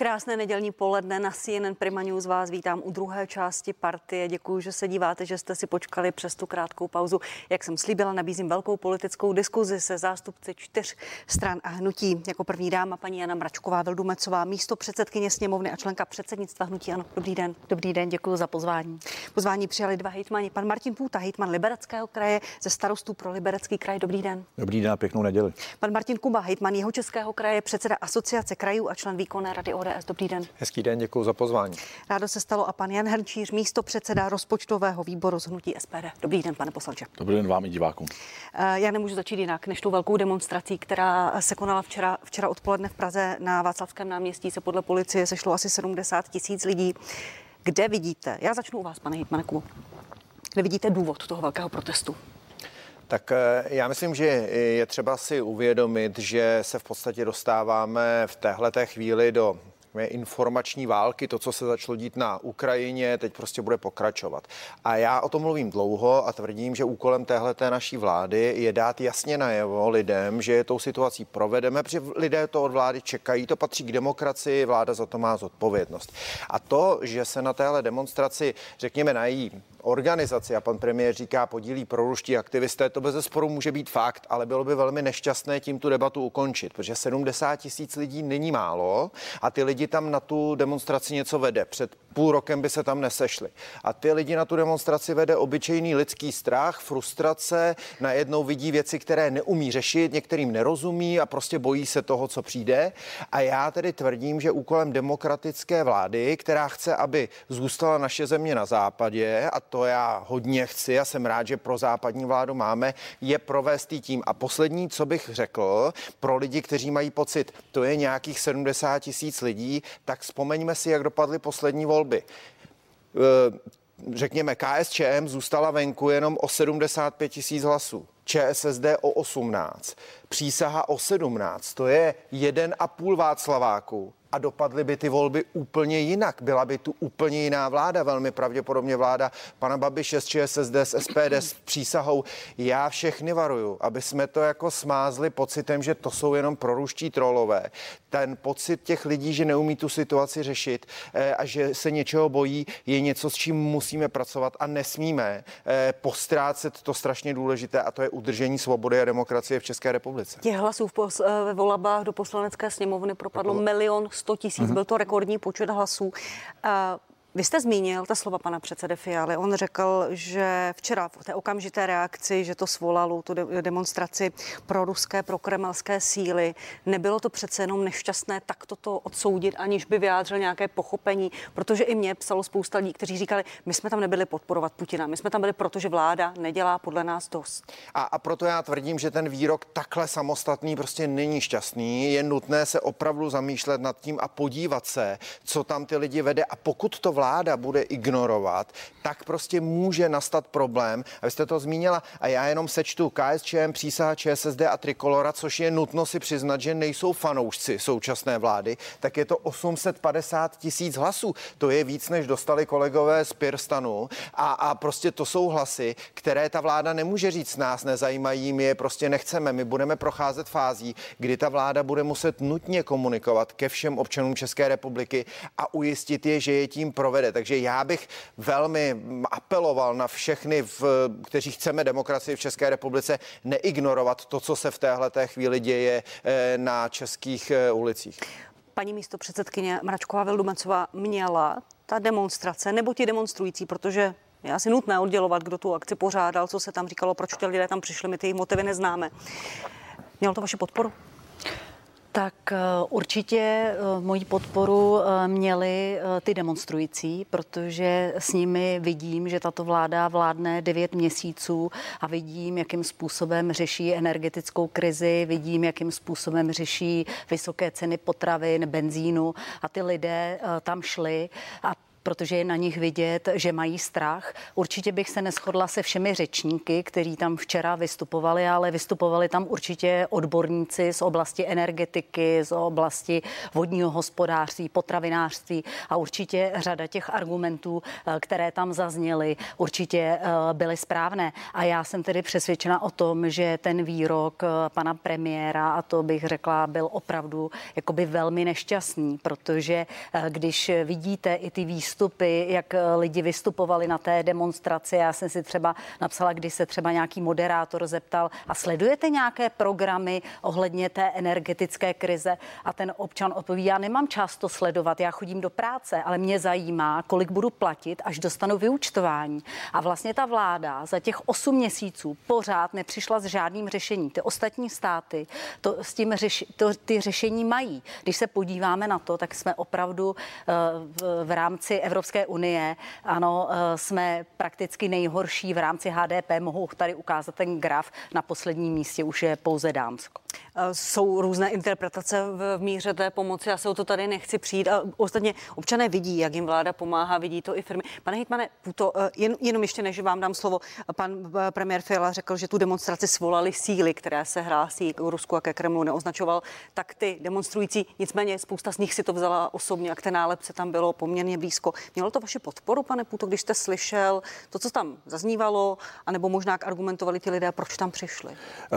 Krásné nedělní poledne na CNN Prima News vás vítám u druhé části partie. Děkuji, že se díváte, že jste si počkali přes tu krátkou pauzu. Jak jsem slíbila, nabízím velkou politickou diskuzi se zástupci čtyř stran a hnutí. Jako první dáma paní Jana Mračková Veldumecová, místo předsedkyně sněmovny a členka předsednictva hnutí. Ano, dobrý den. Dobrý den, děkuji za pozvání. Pozvání přijali dva hejtmani. Pan Martin Půta, hejtman Libereckého kraje ze starostů pro Liberecký kraj. Dobrý den. Dobrý den a pěknou neděli. Pan Martin Kuba, hejtman jeho českého kraje, předseda asociace krajů a člen výkonné rady ODS. Dobrý den. Hezký den, děkuji za pozvání. Rádo se stalo a pan Jan Hrnčíř, místo předseda rozpočtového výboru z hnutí SPD. Dobrý den, pane poslanče. Dobrý den vám i divákům. Eh, já nemůžu začít jinak než tou velkou demonstrací, která se konala včera, včera odpoledne v Praze na Václavském náměstí. Se podle policie sešlo asi 70 tisíc lidí. Kde vidíte, já začnu u vás, pane Hitmaneku, kde vidíte důvod toho velkého protestu? Tak eh, já myslím, že je třeba si uvědomit, že se v podstatě dostáváme v téhle chvíli do informační války, to, co se začalo dít na Ukrajině, teď prostě bude pokračovat. A já o tom mluvím dlouho a tvrdím, že úkolem téhle naší vlády je dát jasně najevo lidem, že je tou situací provedeme, protože lidé to od vlády čekají, to patří k demokracii, vláda za to má zodpovědnost. A to, že se na téhle demonstraci, řekněme, na její organizaci, a pan premiér říká, podílí proruští aktivisté, to bez zesporu může být fakt, ale bylo by velmi nešťastné tím tu debatu ukončit, protože 70 tisíc lidí není málo a ty lidi tam na tu demonstraci něco vede. Před půl rokem by se tam nesešli. A ty lidi na tu demonstraci vede obyčejný lidský strach, frustrace, najednou vidí věci, které neumí řešit, některým nerozumí a prostě bojí se toho, co přijde. A já tedy tvrdím, že úkolem demokratické vlády, která chce, aby zůstala naše země na západě, a to já hodně chci a jsem rád, že pro západní vládu máme, je provést tím. A poslední, co bych řekl, pro lidi, kteří mají pocit, to je nějakých 70 tisíc lidí, tak vzpomeňme si, jak dopadly poslední volby eh, řekněme, KSČM zůstala venku jenom o 75 tisíc hlasů. ČSSD o 18, přísaha o 17, to je jeden a půl Václaváku a dopadly by ty volby úplně jinak. Byla by tu úplně jiná vláda, velmi pravděpodobně vláda pana Babiše s ČSSD, s SPD, s přísahou. Já všechny varuju, aby jsme to jako smázli pocitem, že to jsou jenom proruští trolové. Ten pocit těch lidí, že neumí tu situaci řešit eh, a že se něčeho bojí, je něco, s čím musíme pracovat a nesmíme eh, postrácet to strašně důležité a to je udržení svobody a demokracie v České republice. Těch hlasů v pos, eh, ve volbách do poslanecké sněmovny propadlo milion 100 tisíc, mm-hmm. byl to rekordní počet hlasů. Vy jste zmínil ta slova pana předsedy Fialy. On řekl, že včera v té okamžité reakci, že to svolalo tu demonstraci pro ruské, pro kremelské síly, nebylo to přece jenom nešťastné tak toto odsoudit, aniž by vyjádřil nějaké pochopení, protože i mě psalo spousta lidí, kteří říkali, my jsme tam nebyli podporovat Putina, my jsme tam byli, protože vláda nedělá podle nás dost. A, a proto já tvrdím, že ten výrok takhle samostatný prostě není šťastný. Je nutné se opravdu zamýšlet nad tím a podívat se, co tam ty lidi vede. A pokud to vláda bude ignorovat, tak prostě může nastat problém. A vy jste to zmínila a já jenom sečtu KSČM, přísaha ČSSD a Trikolora, což je nutno si přiznat, že nejsou fanoušci současné vlády, tak je to 850 tisíc hlasů. To je víc, než dostali kolegové z Pirstanu a, a prostě to jsou hlasy, které ta vláda nemůže říct, nás nezajímají, my je prostě nechceme. My budeme procházet fází, kdy ta vláda bude muset nutně komunikovat ke všem občanům České republiky a ujistit je, že je tím pro provede. Takže já bych velmi apeloval na všechny, v, kteří chceme demokracii v České republice, neignorovat to, co se v téhle chvíli děje eh, na českých eh, ulicích. Paní místo předsedkyně Mračková Vildumecová měla ta demonstrace nebo ti demonstrující, protože je asi nutné oddělovat, kdo tu akci pořádal, co se tam říkalo, proč ti lidé tam přišli, my ty motivy neznáme. Mělo to vaši podporu? Tak eh, určitě eh, moji podporu eh, měli ty demonstrující, protože s nimi vidím, že tato vláda vládne devět měsíců a vidím, jakým způsobem řeší energetickou krizi, vidím, jakým způsobem řeší vysoké ceny potravin, benzínu a ty lidé tam šli a protože je na nich vidět, že mají strach. Určitě bych se neschodla se všemi řečníky, kteří tam včera vystupovali, ale vystupovali tam určitě odborníci z oblasti energetiky, z oblasti vodního hospodářství, potravinářství a určitě řada těch argumentů, eh, které tam zazněly, určitě eh, byly správné. A já jsem tedy přesvědčena o tom, že ten výrok eh, pana premiéra, a to bych řekla, byl opravdu jakoby velmi nešťastný, protože když vidíte i ty výstupy, jak lidi vystupovali na té demonstraci, já jsem si třeba napsala, když se třeba nějaký moderátor zeptal, a sledujete nějaké programy ohledně té energetické krize? A ten občan odpoví, já nemám čas to sledovat, já chodím do práce, ale mě zajímá, kolik budu platit, až dostanu vyučtování. A vlastně ta vláda za těch 8 měsíců pořád nepřišla s žádným řešením. Ty ostatní státy to, s tím řeši, to, ty řešení mají. Když se podíváme na to, tak jsme opravdu uh, v, v rámci Evropské unie, ano, uh, jsme prakticky nejhorší v rámci HDP. Mohu tady ukázat ten graf. Na posledním místě už je pouze Dánsko. Eh, jsou různé interpretace v míře té pomoci, já se o to tady nechci přijít. A ostatně občané vidí, jak jim vláda pomáhá, vidí to i firmy. Pane Hitmane, to, eh, jen, jenom ještě než vám dám slovo, pan eh, premiér Fiala řekl, že tu demonstraci svolali síly, které se hlásí k Rusku a ke Kremlu, neoznačoval tak ty demonstrující. Nicméně spousta z nich si to vzala osobně a k té nálepce tam bylo poměrně blízko. Mělo to vaši podporu, pane Puto, když jste slyšel to, co tam zaznívalo, anebo možná jak argumentovali ti lidé, proč tam přišli?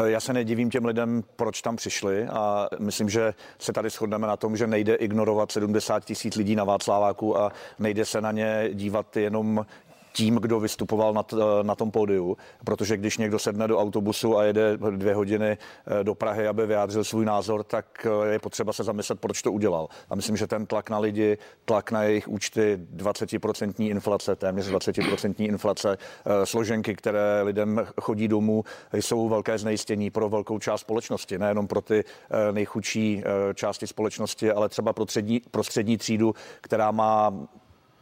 Já se nedivím těm lidem, proč tam přišli a myslím, že se tady shodneme na tom, že nejde ignorovat 70 tisíc lidí na Václaváku a nejde se na ně dívat jenom tím, kdo vystupoval na, t, na tom pódiu, protože když někdo sedne do autobusu a jede dvě hodiny eh, do Prahy, aby vyjádřil svůj názor, tak eh, je potřeba se zamyslet, proč to udělal. A myslím, že ten tlak na lidi, tlak na jejich účty, 20% inflace, téměř 20% inflace, eh, složenky, které lidem chodí domů, jsou velké znejistění pro velkou část společnosti, nejenom pro ty nejchudší části společnosti, ale třeba pro střední, pro střední třídu, která má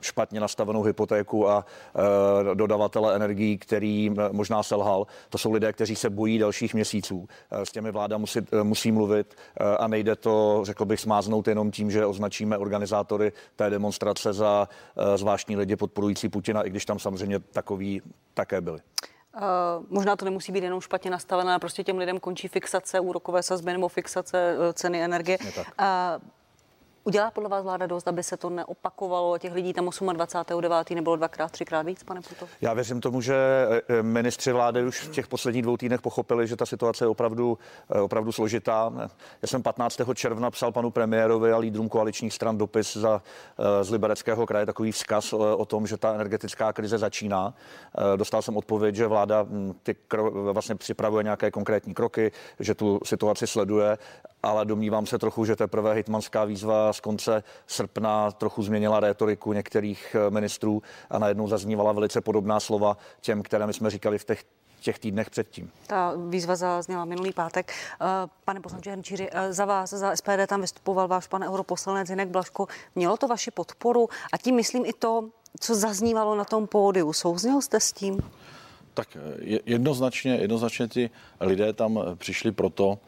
špatně nastavenou hypotéku a e, dodavatele energií, který možná selhal. To jsou lidé, kteří se bojí dalších měsíců. E, s těmi vláda musí, e, musí mluvit e, a nejde to, řekl bych, smáznout jenom tím, že označíme organizátory té demonstrace za e, zvláštní lidi podporující Putina, i když tam samozřejmě takový také byli. Uh, možná to nemusí být jenom špatně nastavené, prostě těm lidem končí fixace úrokové sazby nebo fixace ceny energie. Uh, Udělá podle vás vláda dost, aby se to neopakovalo? Těch lidí tam 28.9. nebylo dvakrát, třikrát víc, pane Puto? Já věřím tomu, že eh, ministři vlády už v těch posledních dvou týdnech pochopili, že ta situace je opravdu, eh, opravdu složitá. Já jsem 15. června psal panu premiérovi a lídrům koaličních stran dopis za, eh, z Libereckého kraje, takový vzkaz o tom, že ta energetická krize začíná. Dostal jsem odpověď, že vláda hm, ty kro, vlastně připravuje nějaké konkrétní kroky, že tu situaci sleduje ale domnívám se trochu, že teprve hitmanská výzva z konce srpna trochu změnila rétoriku některých eh, ministrů a najednou zaznívala velice podobná slova těm, které my jsme říkali v těch těch týdnech předtím. Ta výzva zazněla minulý pátek. Eh, pane poslanče Hrnčíři, eh, za vás, za SPD tam vystupoval váš pan europoslanec Jinek Blaško. Mělo to vaši podporu a tím myslím i to, co zaznívalo na tom pódiu. Souzněl jste s tím? Tak jednoznačně, jednoznačně ty lidé tam přišli proto,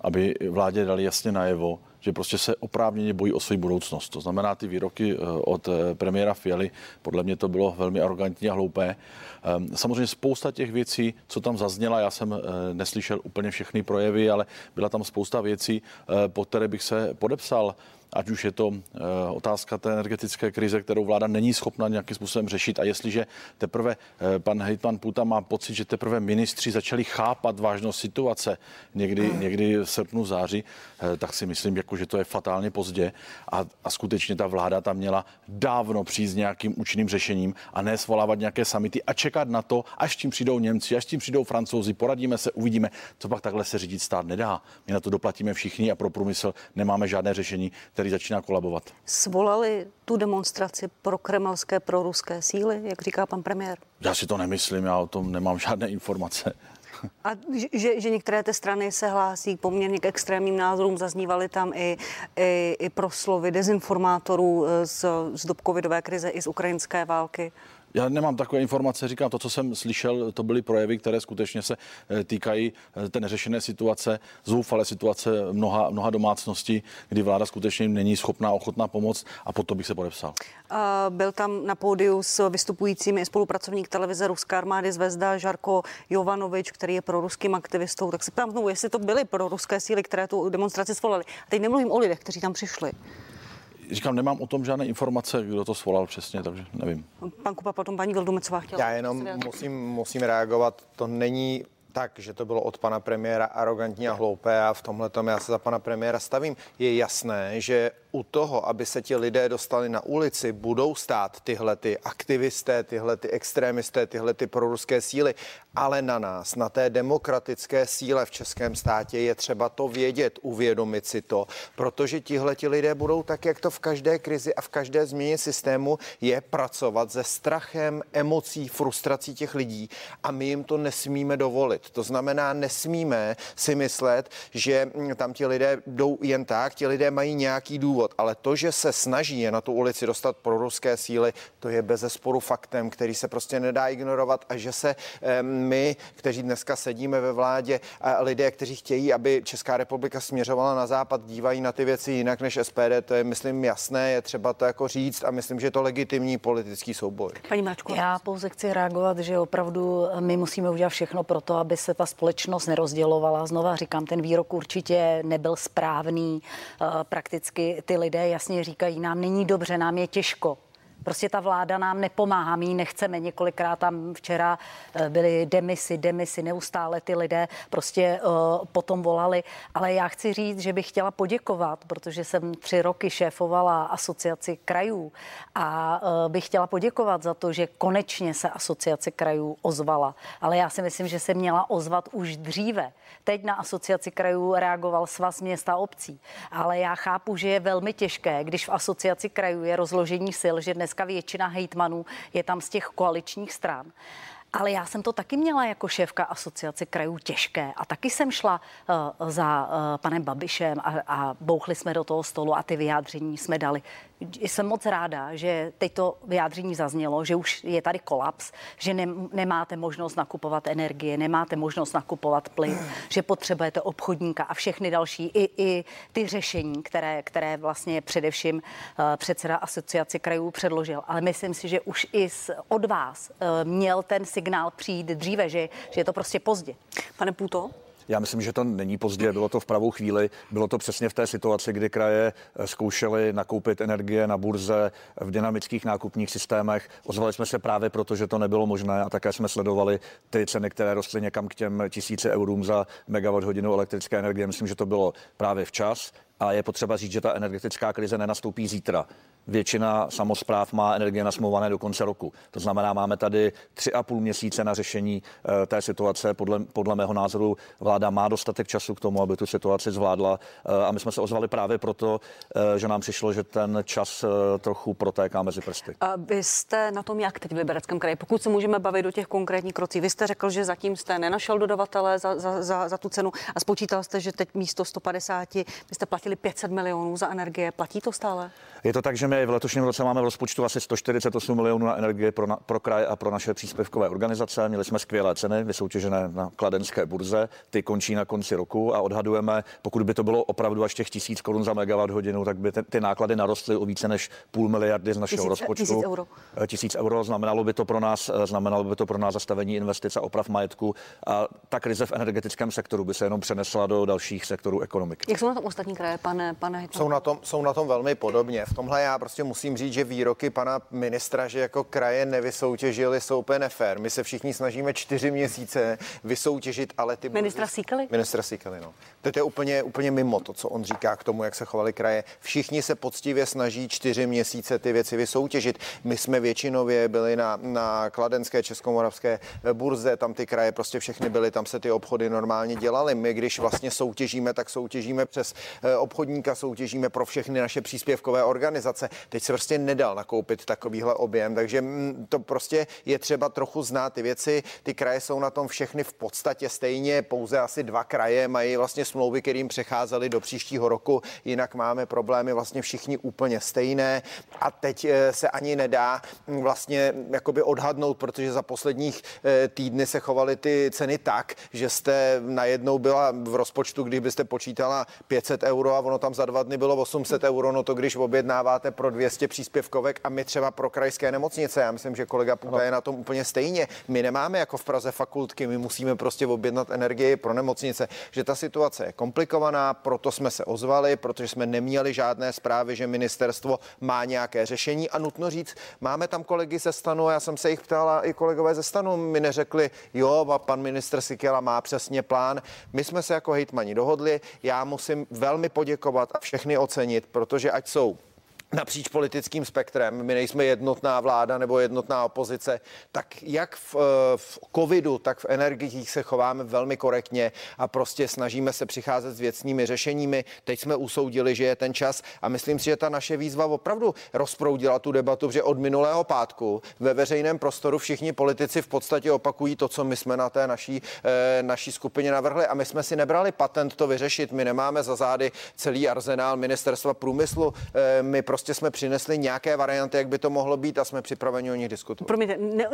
aby vládě dali jasně najevo, že prostě se oprávněně bojí o svou budoucnost. To znamená, ty výroky eh, od eh, premiéra Fialy, podle mě to bylo velmi arrogantní a hloupé. Ehm, samozřejmě spousta těch věcí, co tam zazněla, já jsem eh, neslyšel úplně všechny projevy, ale byla tam spousta věcí, po které bych se podepsal ať už je to eh, otázka té energetické krize, kterou vláda není schopna nějakým způsobem řešit. A jestliže teprve eh, pan hejtman Puta má pocit, že teprve ministři začali chápat vážnost situace někdy, někdy v srpnu, září, eh, tak si myslím, jako, že to je fatálně pozdě. A, a skutečně ta vláda tam měla dávno přijít s nějakým účinným řešením a ne svolávat nějaké samity a čekat na to, až tím přijdou Němci, až tím přijdou Francouzi, poradíme se, uvidíme. Co pak takhle se řídit stát nedá. My na to doplatíme všichni a pro průmysl nemáme žádné řešení, který začíná kolabovat. Svolali tu demonstraci pro kremelské, pro ruské síly, jak říká pan premiér? Já si to nemyslím, já o tom nemám žádné informace. A že, že některé ty strany se hlásí poměrně k extrémním názorům, zaznívaly tam i, i, i proslovy dezinformátorů z, z dob covidové krize i z ukrajinské války? Já nemám takové informace, říkám, to, co jsem slyšel, to byly projevy, které skutečně se eh, týkají eh, té neřešené situace, zoufalé situace mnoha, mnoha domácností, kdy vláda skutečně není schopná, ochotná pomoct a pod to bych se podepsal. Byl tam na pódiu s vystupujícími spolupracovník televize Ruské armády Zvezda Žarko Jovanovič, který je pro ruským aktivistou. Tak se ptám znovu, jestli to byly pro ruské síly, které tu demonstraci svolali. A teď nemluvím o lidech, kteří tam přišli říkám, nemám o tom žádné informace, kdo to svolal přesně, takže nevím. Pan Kupa, potom paní Vildumecová chtěla. Já jenom musím, musím reagovat. To není tak, že to bylo od pana premiéra arrogantní a hloupé a v tomhle tom já se za pana premiéra stavím. Je jasné, že u toho, aby se ti lidé dostali na ulici, budou stát tyhle ty aktivisté, tyhle ty extrémisté, tyhle ty proruské síly, ale na nás, na té demokratické síle v českém státě je třeba to vědět, uvědomit si to, protože tihle ti lidé budou tak, jak to v každé krizi a v každé změně systému je pracovat se strachem, emocí, frustrací těch lidí. A my jim to nesmíme dovolit. To znamená, nesmíme si myslet, že tam ti lidé jdou jen tak, ti lidé mají nějaký důvod důvod, ale to, že se snaží je na tu ulici dostat pro ruské síly, to je bez zesporu faktem, který se prostě nedá ignorovat a že se my, kteří dneska sedíme ve vládě, a lidé, kteří chtějí, aby Česká republika směřovala na západ, dívají na ty věci jinak než SPD, to je, myslím, jasné, je třeba to jako říct a myslím, že je to legitimní politický souboj. Paní Mačko. Já pouze chci reagovat, že opravdu my musíme udělat všechno pro to, aby se ta společnost nerozdělovala. Znova říkám, ten výrok určitě nebyl správný. Eh, prakticky ty lidé jasně říkají, nám není dobře, nám je těžko. Prostě ta vláda nám nepomáhá, my nechceme. Několikrát tam včera eh, byly demisy, demisy, neustále ty lidé prostě uh, potom volali. Ale já chci říct, že bych chtěla poděkovat, protože jsem tři roky šéfovala asociaci krajů a uh, bych chtěla poděkovat za to, že konečně se asociace krajů ozvala. Ale já si myslím, že se měla ozvat už dříve. Teď na asociaci krajů reagoval svaz města obcí. Ale já chápu, že je velmi těžké, když v asociaci krajů je rozložení sil, že dnes dneska většina hejtmanů je tam z těch koaličních stran. Ale já jsem to taky měla jako šéfka asociace krajů těžké a taky jsem šla uh, za uh, panem Babišem a, a bouchli jsme do toho stolu a ty vyjádření jsme dali jsem moc ráda, že teď to vyjádření zaznělo, že už je tady kolaps, že ne, nemáte možnost nakupovat energie, nemáte možnost nakupovat plyn, že potřebujete obchodníka a všechny další, i, i ty řešení, které, které vlastně především uh, předseda asociace krajů předložil. Ale myslím si, že už i z, od vás uh, měl ten signál přijít dříve, že, že je to prostě pozdě. Pane Puto? Já myslím, že to není pozdě, bylo to v pravou chvíli. Bylo to přesně v té situaci, kdy kraje eh, zkoušely nakoupit energie na burze v dynamických nákupních systémech. Ozvali jsme se právě proto, že to nebylo možné a také jsme sledovali ty ceny, které rostly někam k těm tisíci eurům za megawatt hodinu elektrické energie. Myslím, že to bylo právě včas. A je potřeba říct, že ta energetická krize nenastoupí zítra většina samozpráv má energie nasmouvané do konce roku. To znamená, máme tady tři a půl měsíce na řešení uh, té situace. Podle, podle mého názoru vláda má dostatek času k tomu, aby tu situaci zvládla. Uh, a my jsme se ozvali právě proto, uh, že nám přišlo, že ten čas trochu protéká mezi prsty. A vy jste na tom jak teď v Libereckém kraji? Pokud se můžeme bavit do těch konkrétních krocí, vy jste řekl, že zatím jste nenašel dodavatele za, za, za, za tu cenu a spočítal jste, že teď místo 150 byste platili 500 milionů za energie. Platí to stále? Je to tak, že my v letošním roce máme v rozpočtu asi 148 milionů na energie pro, na, pro kraj a pro naše příspěvkové organizace. Měli jsme skvělé ceny vysoutěžené na kladenské burze. Ty končí na konci roku a odhadujeme, pokud by to bylo opravdu až těch tisíc korun za megawatt hodinu, tak by ty, ty náklady narostly o více než půl miliardy z našeho tisíc, rozpočtu. Tisíc euro. Eh, tisíc euro znamenalo by to pro nás, eh, znamenalo by to pro nás zastavení investic a oprav majetku. A ta krize v energetickém sektoru by se jenom přenesla do dalších sektorů ekonomiky. Jak jsou na tom ostatní kraje, pane, pane Jsou na tom, jsou na tom velmi podobně. V tomhle já prostě musím říct, že výroky pana ministra, že jako kraje nevysoutěžili, jsou úplně nefér. My se všichni snažíme čtyři měsíce vysoutěžit, ale ty... Ministra Síkely? Ministra Síkely, no. To je úplně, úplně mimo to, co on říká k tomu, jak se chovali kraje. Všichni se poctivě snaží čtyři měsíce ty věci vysoutěžit. My jsme většinově byli na, na kladenské českomoravské burze, tam ty kraje prostě všechny byly, tam se ty obchody normálně dělaly. My, když vlastně soutěžíme, tak soutěžíme přes eh, obchodníka, soutěžíme pro všechny naše příspěvkové organizace. Teď se prostě nedal nakoupit takovýhle objem, takže mm, to prostě je třeba trochu znát ty věci. Ty kraje jsou na tom všechny v podstatě stejně, pouze asi dva kraje mají vlastně smlouvy, kterým přecházely do příštího roku, jinak máme problémy vlastně všichni úplně stejné a teď eh, se ani nedá mm, vlastně jakoby odhadnout, protože za posledních eh, týdny se chovaly ty ceny tak, že jste najednou byla v rozpočtu, když byste počítala 500 euro a ono tam za dva dny bylo 800 euro, no to když objednáváte pro 200 příspěvkovek a my třeba pro krajské nemocnice, já myslím, že kolega Puta je na tom úplně stejně. My nemáme jako v Praze fakultky, my musíme prostě objednat energii pro nemocnice, že ta situace je komplikovaná, proto jsme se ozvali, protože jsme neměli žádné zprávy, že ministerstvo má nějaké řešení. A nutno říct, máme tam kolegy ze stanu, já jsem se jich ptala i kolegové ze stanu, mi neřekli, jo, a pan minister Sikela má přesně plán. My jsme se jako hejtmani dohodli, já musím velmi poděkovat a všechny ocenit, protože ať jsou napříč politickým spektrem, my nejsme jednotná vláda nebo jednotná opozice, tak jak v, eh, v covidu, tak v energiích se chováme velmi korektně a prostě snažíme se přicházet s věcnými řešeními. Teď jsme usoudili, že je ten čas a myslím si, že ta naše výzva opravdu rozproudila tu debatu, že od minulého pátku ve veřejném prostoru všichni politici v podstatě opakují to, co my jsme na té naší, eh, naší skupině navrhli a my jsme si nebrali patent to vyřešit. My nemáme za zády celý arzenál ministerstva průmyslu. Eh, my prostě prostě jsme přinesli nějaké varianty, jak by to mohlo být a jsme připraveni o nich diskutovat. Promiňte, ne,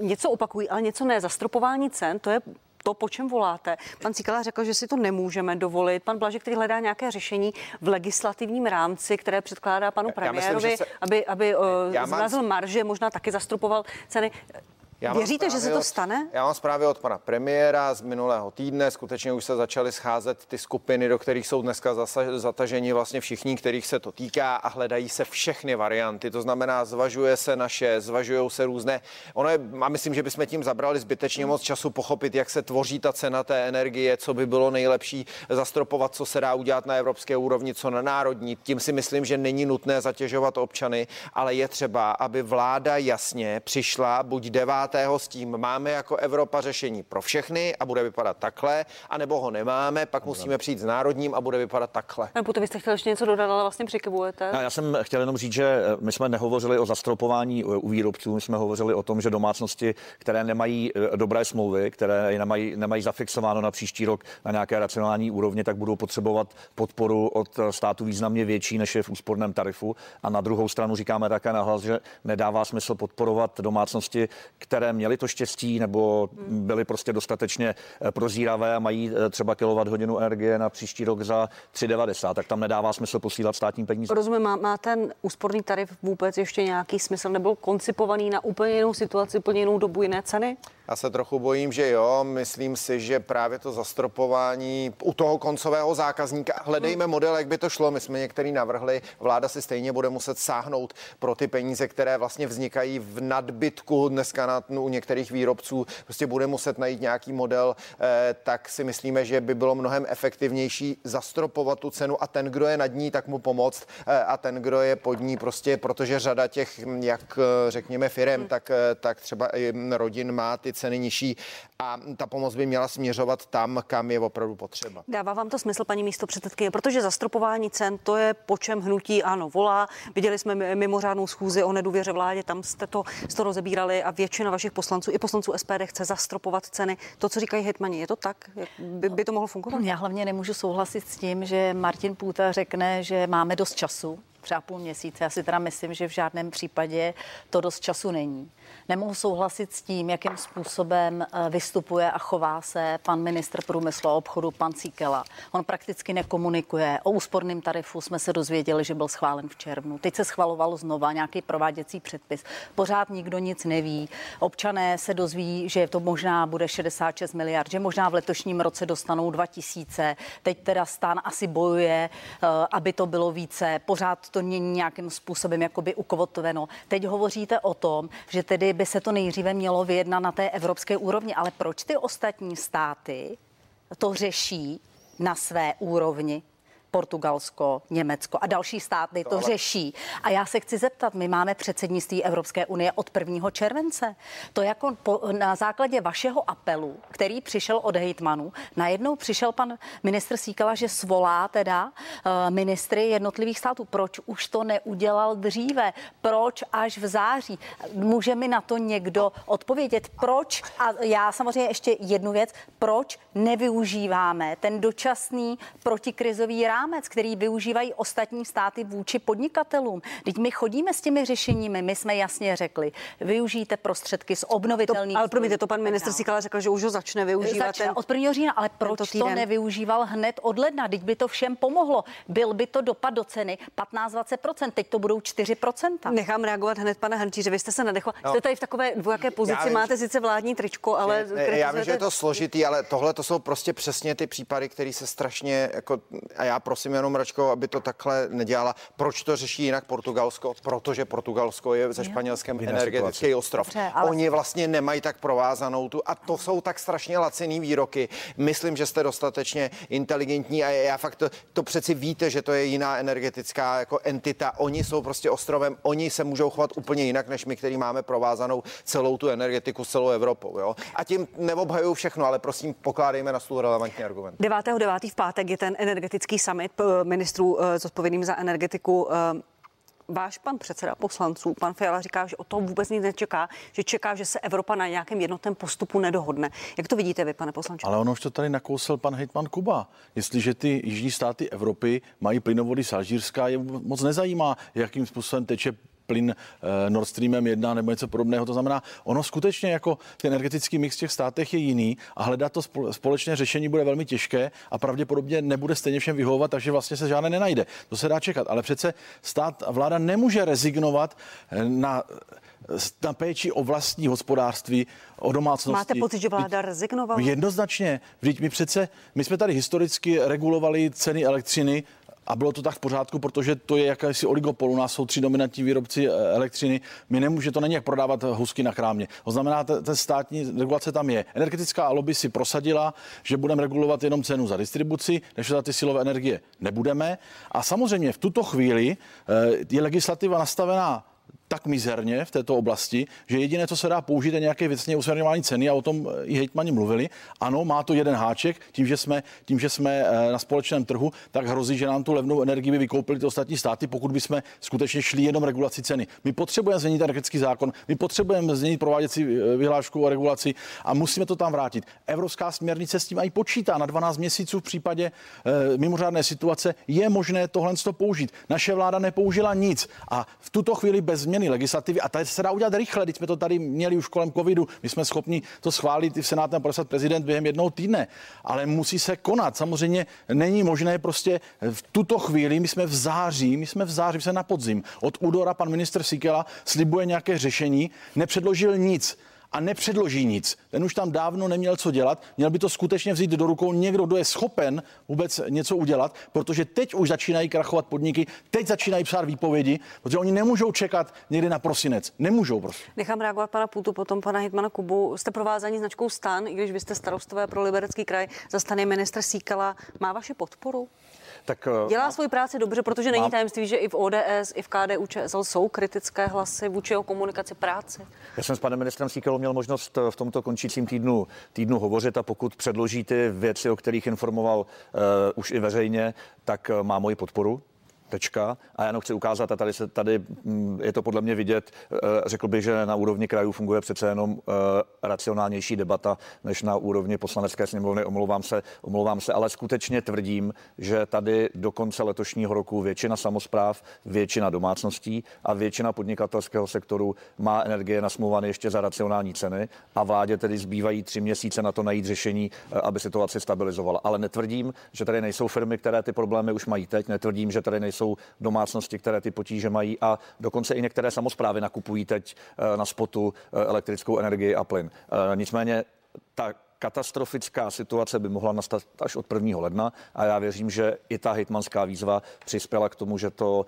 něco opakují, ale něco ne. Zastropování cen, to je to, po čem voláte. Pan Cikala řekl, že si to nemůžeme dovolit. Pan Blažek, který hledá nějaké řešení v legislativním rámci, které předkládá panu premiérovi, myslím, se... aby, aby uh, zmrazil marže, možná taky zastropoval ceny. Já Věříte, že se to stane? Já mám zprávy od pana premiéra z minulého týdne. Skutečně už se začaly scházet ty skupiny, do kterých jsou dneska zataženi vlastně všichni, kterých se to týká a hledají se všechny varianty. To znamená, zvažuje se naše, zvažují se různé. Ono je, a myslím, že bychom tím zabrali zbytečně moc času pochopit, jak se tvoří ta cena té energie, co by bylo nejlepší zastropovat, co se dá udělat na evropské úrovni, co na národní. Tím si myslím, že není nutné zatěžovat občany, ale je třeba, aby vláda jasně přišla buď 9 s tím máme jako Evropa řešení pro všechny a bude vypadat takhle, anebo ho nemáme, pak musíme přijít s národním a bude vypadat takhle. Pane Puto, vy jste chtěl ještě něco dodat, ale vlastně přikybujete. Já jsem chtěl jenom říct, že eh, my jsme nehovořili o zastropování eh, u výrobců, my jsme hovořili o tom, že domácnosti, které nemají eh, dobré smlouvy, které nemají, nemají zafixováno na příští rok na nějaké racionální úrovni, tak budou potřebovat podporu od státu významně větší, než je v úsporném tarifu. A na druhou stranu říkáme také nahlas, že nedává smysl podporovat domácnosti, které které měly to štěstí nebo byly prostě dostatečně eh, prozíravé a mají eh, třeba kilovat hodinu energie na příští rok za 3,90, tak tam nedává smysl posílat státní peníze. Rozumím, má, má ten úsporný tarif vůbec ještě nějaký smysl? Nebyl koncipovaný na úplně jinou situaci, úplně jinou dobu, jiné ceny? Já se trochu bojím, že jo. Myslím si, že právě to zastropování u toho koncového zákazníka, hledejme hmm. model, jak by to šlo. My jsme některý navrhli, vláda si stejně bude muset sáhnout pro ty peníze, které vlastně vznikají v nadbytku dneska na, no, u některých výrobců. Prostě bude muset najít nějaký model, eh, tak si myslíme, že by bylo mnohem efektivnější zastropovat tu cenu a ten, kdo je nad ní, tak mu pomoct eh, a ten, kdo je pod ní, prostě, protože řada těch, jak eh, řekněme, firem, hmm. tak, tak třeba i rodin má ty ceny nižší a ta pomoc by měla směřovat tam, kam je opravdu potřeba. Dává vám to smysl, paní místo předsedkyně, protože zastropování cen to je po čem hnutí ano volá. Viděli jsme mimořádnou schůzi o nedůvěře vládě, tam jste to, jste to rozebírali a většina vašich poslanců i poslanců SPD chce zastropovat ceny. To, co říkají hitmani, je to tak? By, by to mohlo fungovat? Já hlavně nemůžu souhlasit s tím, že Martin Půta řekne, že máme dost času třeba půl měsíce. Já si teda myslím, že v žádném případě to dost času není. Nemohu souhlasit s tím, jakým způsobem eh, vystupuje a chová se pan ministr průmyslu a obchodu, pan Cíkela. On prakticky nekomunikuje. O úsporném tarifu jsme se dozvěděli, že byl schválen v červnu. Teď se schvalovalo znova nějaký prováděcí předpis. Pořád nikdo nic neví. Občané se dozví, že to možná bude 66 miliard, že možná v letošním roce dostanou 2000. Teď teda stán asi bojuje, eh, aby to bylo více. Pořád to není nějakým způsobem jakoby ukovotveno. Teď hovoříte o tom, že tedy by se to nejdříve mělo vyjednat na té evropské úrovni. Ale proč ty ostatní státy to řeší na své úrovni? Portugalsko, Německo a další státy to, řeší. A já se chci zeptat, my máme předsednictví Evropské unie od 1. července. To jako po, na základě vašeho apelu, který přišel od hejtmanů, najednou přišel pan ministr Síkala, že svolá teda uh, ministry jednotlivých států. Proč už to neudělal dříve? Proč až v září? Může mi na to někdo odpovědět? Proč? A já samozřejmě ještě jednu věc. Proč nevyužíváme ten dočasný protikrizový rámec, který využívají ostatní státy vůči podnikatelům? Teď my chodíme s těmi řešeními, my jsme jasně řekli, využijte prostředky z obnovitelných. To, ale promiňte, to pan ministr Sikala řekl, že už ho začne využívat. Začne ten, od 1. října, ale proč to nevyužíval hned od ledna? Teď by to všem pomohlo. Byl by to dopad do ceny 15-20%, teď to budou 4%. Nechám reagovat hned, pane Hrnčíře, vy jste se nadechla. No. Jste tady v takové dvojaké pozici, vím, máte sice vládní tričko, ale... Ne, ne, já vím, že je to složitý, ale tohle to jsou prostě přesně ty případy, které se strašně, jako, a já prosím jenom Račko, aby to takhle nedělala. Proč to řeší jinak Portugalsko? Protože Portugalsko je ze Španělském energetický ostrov. Dobře, ale... Oni vlastně nemají tak provázanou tu a to jsou tak strašně laciný výroky. Myslím, že jste dostatečně inteligentní a já fakt to, to přeci víte, že to je jiná energetická jako entita. Oni jsou prostě ostrovem, oni se můžou chovat úplně jinak, než my, který máme provázanou celou tu energetiku s celou Evropou. Jo? A tím neobhajuju všechno, ale prosím, pokládejme na stůl relevantní argument. 9.9. v pátek je ten energetický summit eh, ministrů eh, zodpovědným za energetiku eh, váš pan předseda poslanců, pan Fiala, říká, že o tom vůbec nic nečeká, že čeká, že se Evropa na nějakém jednotném postupu nedohodne. Jak to vidíte vy, pane poslanče? Ale ono už to tady nakousl pan hejtman Kuba. Jestliže ty jižní státy Evropy mají plynovody z Alžírska, je moc nezajímá, jakým způsobem teče plyn eh, Nord Streamem 1 nebo něco podobného. To znamená, ono skutečně jako ten energetický mix v těch státech je jiný a hledat to společné řešení bude velmi těžké a pravděpodobně nebude stejně všem vyhovovat, takže vlastně se žádné nenajde. To se dá čekat. Ale přece stát a vláda nemůže rezignovat eh, na na péči o vlastní hospodářství, o domácnosti. Máte pocit, že vláda rezignovala? Jednoznačně. Vždyť my přece, my jsme tady historicky regulovali ceny elektřiny a bylo to tak v pořádku, protože to je jakési oligopol. U nás jsou tři dominantní výrobci eh, elektřiny. My nemůže to není jak prodávat husky na krámě. To znamená, ta státní regulace tam je. Energetická lobby si prosadila, že budeme regulovat jenom cenu za distribuci, než za ty silové energie nebudeme. A samozřejmě v tuto chvíli eh, je legislativa nastavená tak mizerně v této oblasti, že jediné, co se dá použít, je nějaké věcně usměrňování ceny a o tom i hejtmani mluvili. Ano, má to jeden háček, tím, že jsme, tím, že jsme eh, na společném trhu, tak hrozí, že nám tu levnou energii by vykoupili ty ostatní státy, pokud bychom skutečně šli jenom regulaci ceny. My potřebujeme změnit energetický zákon, my potřebujeme změnit prováděcí eh, vyhlášku o regulaci a musíme to tam vrátit. Evropská směrnice s tím i počítá na 12 měsíců v případě e, mimořádné situace je možné tohle použít. Naše vláda nepoužila nic a v tuto chvíli bez změn změny legislativy a tady se dá udělat rychle, když jsme to tady měli už kolem covidu, my jsme schopni to schválit i v Senátu a podepsat prezident během jednoho týdne, ale musí se konat. Samozřejmě není možné prostě v tuto chvíli, my jsme v září, my jsme v září, jsme na podzim. Od údora pan minister Sikela slibuje nějaké řešení, nepředložil nic a nepředloží nic. Ten už tam dávno neměl co dělat. Měl by to skutečně vzít do rukou někdo, kdo je schopen vůbec něco udělat, protože teď už začínají krachovat podniky, teď začínají psát výpovědi, protože oni nemůžou čekat někdy na prosinec. Nemůžou prostě. Nechám reagovat pana Půtu, potom pana Hitmana Kubu. Jste provázaní značkou stan, i když vy jste starostové pro liberecký kraj, zastane ministr Síkala. Má vaši podporu? Tak, eh, Dělá svoji práci dobře, protože není tajemství, že i v ODS, i v KDU ČSL jsou kritické hlasy vůči jeho komunikaci práci. Já jsem s panem ministrem Síkelou měl možnost eh, v tomto končícím týdnu, týdnu hovořit a pokud předloží ty věci, o kterých informoval uh, už i veřejně, tak má moji podporu. Tečka. A já jenom chci ukázat, a tady, se, tady mm, je to podle mě vidět, eh, řekl bych, že na úrovni krajů funguje přece jenom eh, racionálnější debata, než na úrovni poslanecké sněmovny. Omlouvám se, omlouvám se, ale skutečně tvrdím, že tady do konce letošního roku většina samozpráv, většina domácností a většina podnikatelského sektoru má energie nasmluvané ještě za racionální ceny a vládě tedy zbývají tři měsíce na to najít řešení, eh, aby situaci stabilizovala. Ale netvrdím, že tady nejsou firmy, které ty problémy už mají teď, netvrdím, že tady nejsou jsou domácnosti, které ty potíže mají a dokonce i některé samozprávy nakupují teď eh, na spotu eh, elektrickou energii a plyn. Eh, nicméně ta katastrofická situace by mohla nastat až od 1. ledna a já věřím, že i ta hitmanská výzva přispěla k tomu, že to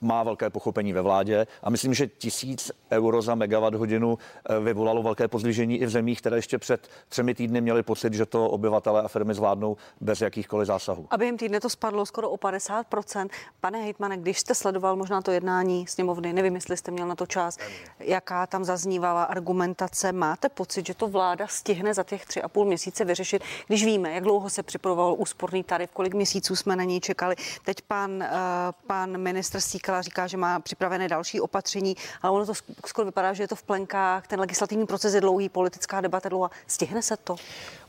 má velké pochopení ve vládě a myslím, že tisíc euro za megawatt hodinu eh, vyvolalo velké pozdvižení i v zemích, které ještě před třemi týdny měli pocit, že to obyvatele a firmy zvládnou bez jakýchkoliv zásahů. A během týdne to spadlo skoro o 50%. Pane Hejtmane, když jste sledoval možná to jednání sněmovny, nevím, jestli jste měl na to čas, jaká tam zaznívala argumentace, máte pocit, že to vláda stihne za těch tři a půl měsíce vyřešit, když víme, jak dlouho se připravoval úsporný tarif, kolik měsíců jsme na něj čekali. Teď pan, uh, pan ministr Síkala říká, že má připravené další opatření, ale ono to skoro vypadá, že je to v plenkách, ten legislativní proces je dlouhý, politická debata dlouhá. Stihne se to?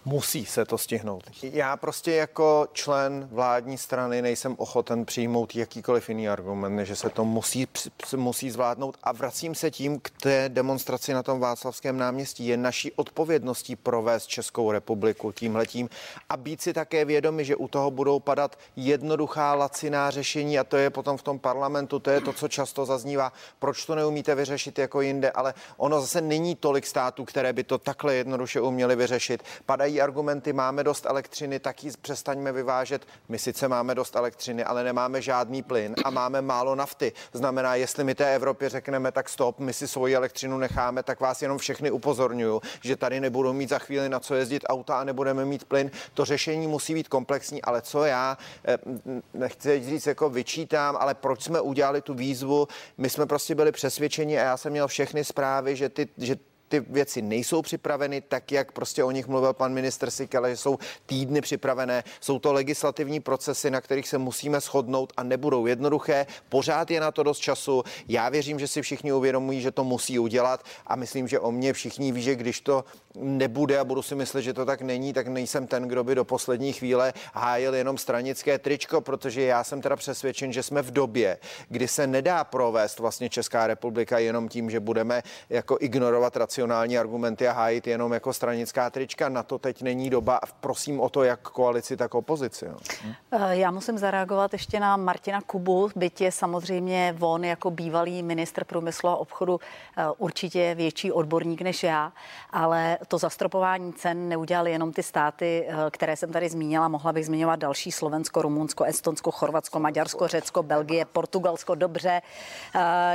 Musí se to stihnout. Já prostě jako člen vládní strany nejsem ochoten přijmout jakýkoliv jiný argument, že se to musí, musí zvládnout. A vracím se tím k té demonstraci na tom Václavském náměstí. Je naší odpovědností provést Českou republiku tímhletím a být si také vědomi, že u toho budou padat jednoduchá laciná řešení a to je potom v tom parlamentu, to je to, co často zaznívá. Proč to neumíte vyřešit jako jinde, ale ono zase není tolik států, které by to takhle jednoduše uměli vyřešit. Padají argumenty, máme dost elektřiny, tak ji přestaňme vyvážet. My sice máme dost elektřiny, ale nemáme žádný plyn a máme málo nafty. Znamená, jestli my té Evropě řekneme, tak stop, my si svoji elektřinu necháme, tak vás jenom všechny upozorňuju, že tady nebudou mít za chvíli na co jezdit auta a nebudeme mít plyn. To řešení musí být komplexní, ale co já eh, nechci říct jako vyčítám, ale proč jsme udělali tu výzvu? My jsme prostě byli přesvědčeni a já jsem měl všechny zprávy, že ty, že ty věci nejsou připraveny tak, jak prostě o nich mluvil pan minister Sikele, že jsou týdny připravené. Jsou to legislativní procesy, na kterých se musíme shodnout a nebudou jednoduché. Pořád je na to dost času. Já věřím, že si všichni uvědomují, že to musí udělat a myslím, že o mě všichni ví, že když to nebude a budu si myslet, že to tak není, tak nejsem ten, kdo by do poslední chvíle hájil jenom stranické tričko, protože já jsem teda přesvědčen, že jsme v době, kdy se nedá provést vlastně Česká republika jenom tím, že budeme jako ignorovat racionální argumenty a hájit jenom jako stranická trička. Na to teď není doba. Prosím o to jak koalici, tak opozici. Jo. Eh, já musím zareagovat ještě na Martina Kubu, byť je samozřejmě von jako bývalý ministr průmyslu a obchodu eh, určitě větší odborník než já, ale to zastropování cen neudělali jenom ty státy, eh, které jsem tady zmínila. Mohla bych zmiňovat další Slovensko, Rumunsko, Estonsko, Chorvatsko, Maďarsko, Řecko, Belgie, Portugalsko. Dobře,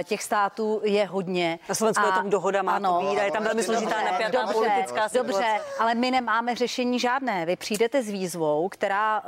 těch států je hodně. Na Slovensku a, je tam dohoda, má ano, to být, je tam velmi složitá napjatá politická situace. Dobře, ale my nemáme řešení žádné. Vy přijdete s výzvou, která uh,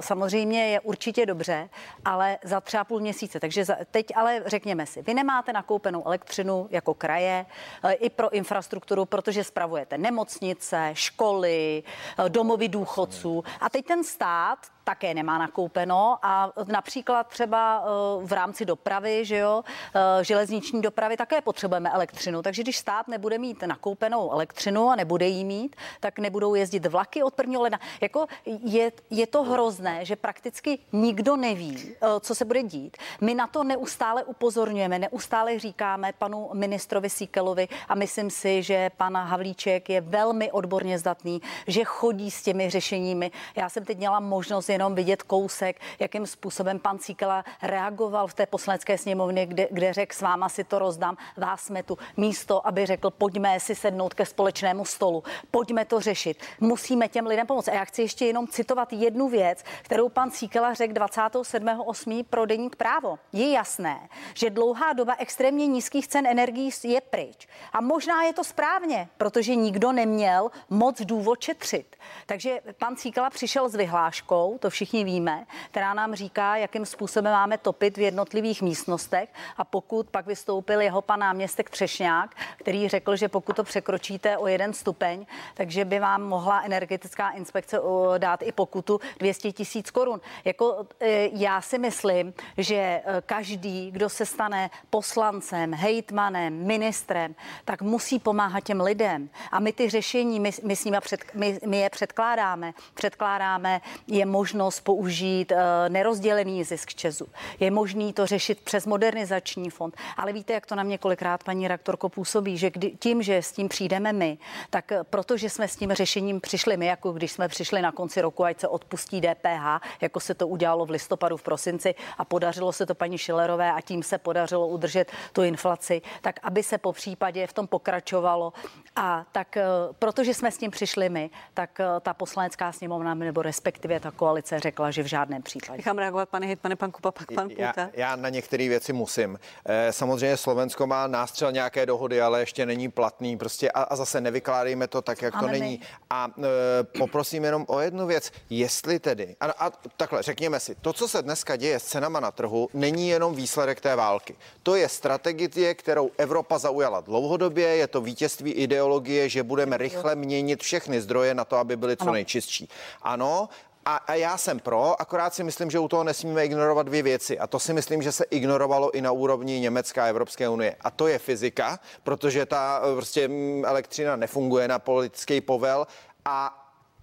samozřejmě je určitě dobře, ale za třeba půl měsíce. Takže za, teď ale řekněme si, vy nemáte nakoupenou elektřinu jako kraje uh, i pro infrastrukturu, protože spravujete nemocnice, školy, uh, domovy důchodců. A teď ten stát také nemá nakoupeno a například třeba eh, v rámci dopravy, že jo, eh, železniční dopravy také potřebujeme elektřinu. Takže když stát nebude mít nakoupenou elektřinu a nebude jí mít, tak nebudou jezdit vlaky od 1. ledna. Jako je, je to hrozné, že prakticky nikdo neví, eh, co se bude dít. My na to neustále upozorňujeme, neustále říkáme panu ministrovi Síkelovi a myslím si, že pan Havlíček je velmi odborně zdatný, že chodí s těmi řešeními. Já jsem teď měla možnost jenom vidět kousek, jakým způsobem pan Cíkela reagoval v té poslanecké sněmovně, kde, kde řekl, s váma si to rozdám, vás jsme tu. Místo, aby řekl, pojďme si sednout ke společnému stolu, pojďme to řešit, musíme těm lidem pomoct. A já chci ještě jenom citovat jednu věc, kterou pan Cíkela řekl 27.8. pro deník právo. Je jasné, že dlouhá doba extrémně nízkých cen energií je pryč. A možná je to správně, protože nikdo neměl moc důvod šetřit. Takže pan Cíkela přišel s vyhláškou, to všichni víme, která nám říká, jakým způsobem máme topit v jednotlivých místnostech. A pokud pak vystoupil jeho pan náměstek Třešňák, který řekl, že pokud to překročíte o jeden stupeň, takže by vám mohla energetická inspekce dát i pokutu 200 tisíc korun. Jako e, já si myslím, že e, každý, kdo se stane poslancem, hejtmanem, ministrem, tak musí pomáhat těm lidem. A my ty řešení, my, my, s nimi před, my, my je předkládáme. Předkládáme je možné možnost použít eh, nerozdělený zisk Česu. Je možný to řešit přes modernizační fond. Ale víte, jak to na mě kolikrát, paní rektorko, působí, že kdy, tím, že s tím přijdeme my, tak eh, protože jsme s tím řešením přišli my, jako když jsme přišli na konci roku, ať se odpustí DPH, jako se to udělalo v listopadu, v prosinci a podařilo se to paní Šilerové a tím se podařilo udržet tu inflaci, tak aby se po případě v tom pokračovalo. A tak, eh, protože jsme s tím přišli my, tak ta poslanecká sněmovna nebo respektive ta koalice koalice řekla, že v žádném případě. Nechám reagovat, pane pane pan Kupa, pak pan já, já na některé věci musím. Eh, samozřejmě Slovensko má nástřel nějaké dohody, ale ještě není platný. Prostě a, a zase nevykládejme to tak, jak to není. A e, poprosím jenom o jednu věc. Jestli tedy, a, a takhle, řekněme si, to, co se dneska děje s cenama na trhu, není jenom výsledek té války. To je strategie, kterou Evropa zaujala dlouhodobě, je to vítězství ideologie, že budeme rychle měnit všechny zdroje na to, aby byly co nejčistší. Ano, a, a já jsem pro, akorát si myslím, že u toho nesmíme ignorovat dvě věci. A to si myslím, že se ignorovalo i na úrovni Německa a Evropské unie. A to je fyzika, protože ta prostě elektřina nefunguje na politický povel a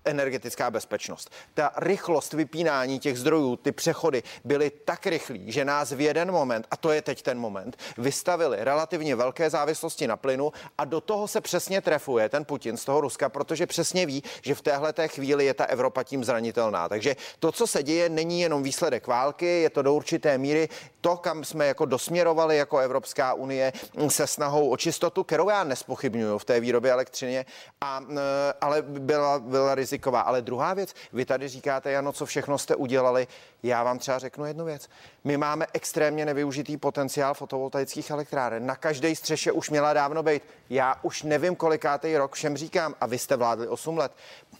energetická bezpečnost. Ta rychlost vypínání těch zdrojů, ty přechody byly tak rychlí, že nás v jeden moment, a to je teď ten moment, vystavili relativně velké závislosti na plynu a do toho se přesně trefuje ten Putin z toho Ruska, protože přesně ví, že v téhle té chvíli je ta Evropa tím zranitelná. Takže to, co se děje, není jenom výsledek války, je to do určité míry to, kam jsme jako dosměrovali jako Evropská unie se snahou o čistotu, kterou já nespochybnuju v té výrobě elektřině, a, ale byla, byla riziková. Ale druhá věc, vy tady říkáte, Jano, co všechno jste udělali. Já vám třeba řeknu jednu věc. My máme extrémně nevyužitý potenciál fotovoltaických elektráren. Na každé střeše už měla dávno být. Já už nevím, kolikátý rok všem říkám, a vy jste vládli 8 let.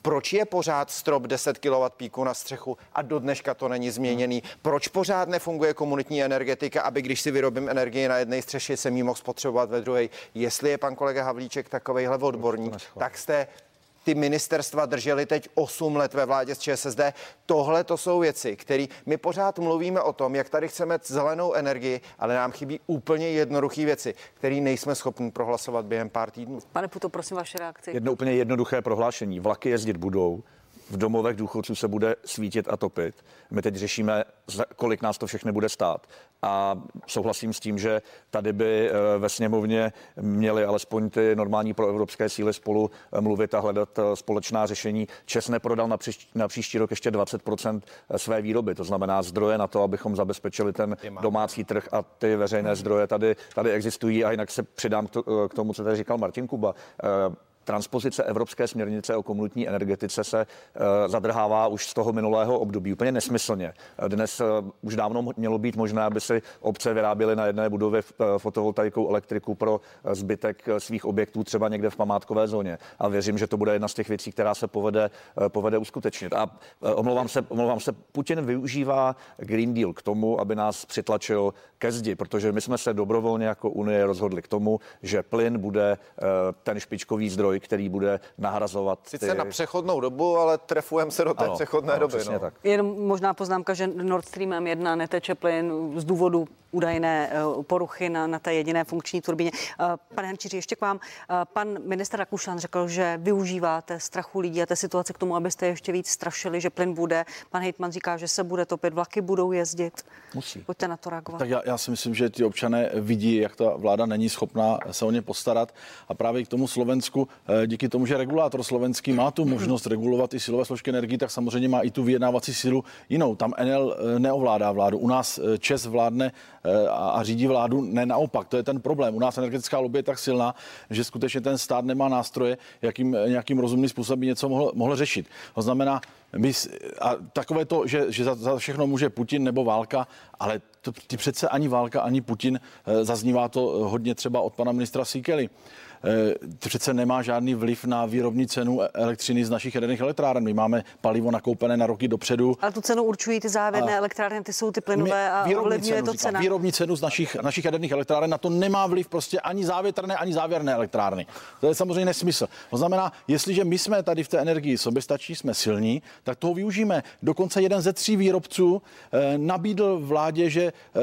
Proč je pořád strop 10 kW píku na střechu a do dneška to není změněný? Proč pořád nefunguje komunitní energetika, aby když si vyrobím energii na jedné střeše, jsem ji mohl spotřebovat ve druhé? Jestli je pan kolega Havlíček takovejhle odborník, tak jste ty ministerstva drželi teď 8 let ve vládě s ČSSD. Tohle to jsou věci, které my pořád mluvíme o tom, jak tady chceme zelenou energii, ale nám chybí úplně jednoduché věci, které nejsme schopni prohlasovat během pár týdnů. Pane Puto, prosím vaše reakci. Jedno úplně jednoduché prohlášení. Vlaky jezdit budou, v domovech důchodců se bude svítit a topit. My teď řešíme, kolik nás to všechno bude stát. A souhlasím s tím, že tady by eh, ve sněmovně měli alespoň ty normální proevropské síly spolu eh, mluvit a hledat eh, společná řešení. Čes neprodal na, příští, na příští rok ještě 20% své výroby, to znamená zdroje na to, abychom zabezpečili ten domácí trh a ty veřejné zdroje tady, tady existují. A jinak se přidám k tomu, co tady říkal Martin Kuba transpozice evropské směrnice o komunitní energetice se eh, zadrhává už z toho minulého období úplně nesmyslně. Dnes eh, už dávno mělo být možné, aby si obce vyráběly na jedné budově eh, fotovoltaikou elektriku pro zbytek svých objektů třeba někde v památkové zóně. A věřím, že to bude jedna z těch věcí, která se povede, povede uskutečnit. A omlouvám se, omlouvám se, Putin využívá Green Deal k tomu, aby nás přitlačil ke zdi, protože my jsme se dobrovolně jako Unie rozhodli k tomu, že plyn bude ten špičkový zdroj, který bude nahrazovat. Sice ty... na přechodnou dobu, ale trefujeme se do té ano, přechodné ano, doby. No. Tak. Jen možná poznámka, že Nord Stream M1 neteče plyn z důvodu údajné eh, poruchy na, na té jediné funkční turbině. Eh, pane Hančiři, ještě k vám. Eh, pan minister Rakušan řekl, že využíváte strachu lidí a té situace k tomu, abyste ještě víc strašili, že plyn bude. Pan Hejtman říká, že se bude topit, vlaky budou jezdit. Musí. Pojďte na to reagovat. Tak já, já si myslím, že ty občané vidí, jak ta vláda není schopná se o ně postarat. A právě k tomu Slovensku, díky tomu, že regulátor slovenský má tu možnost regulovat i silové složky energii, tak samozřejmě má i tu vyjednávací sílu jinou. Tam Enel neovládá vládu. U nás Čes vládne Eh, a, řídí vládu. Ne naopak, to je ten problém. U nás energetická lobby je tak silná, že skutečně ten stát nemá nástroje, jakým nějakým rozumným způsobem něco mohl, mohl řešit. To znamená, my, a takové to, že, že za, za všechno může Putin nebo válka, ale to, ty přece ani válka, ani Putin, eh, zaznívá to hodně třeba od pana ministra Sikely. Eh, přece nemá žádný vliv na výrobní cenu elektřiny z našich jaderných elektráren. My máme palivo nakoupené na roky dopředu. Ale tu cenu určují ty závěrné elektrárny, ty jsou ty plynové a ovlivňuje to cena. Výrobní cenu z našich, našich jaderných elektráren na to nemá vliv prostě ani závětrné, ani závěrné elektrárny. To je samozřejmě nesmysl. To znamená, jestliže my jsme tady v té energii soběstačí, jsme silní, tak toho využijeme. Dokonce jeden ze tří výrobců eh, nabídl vládě, že eh,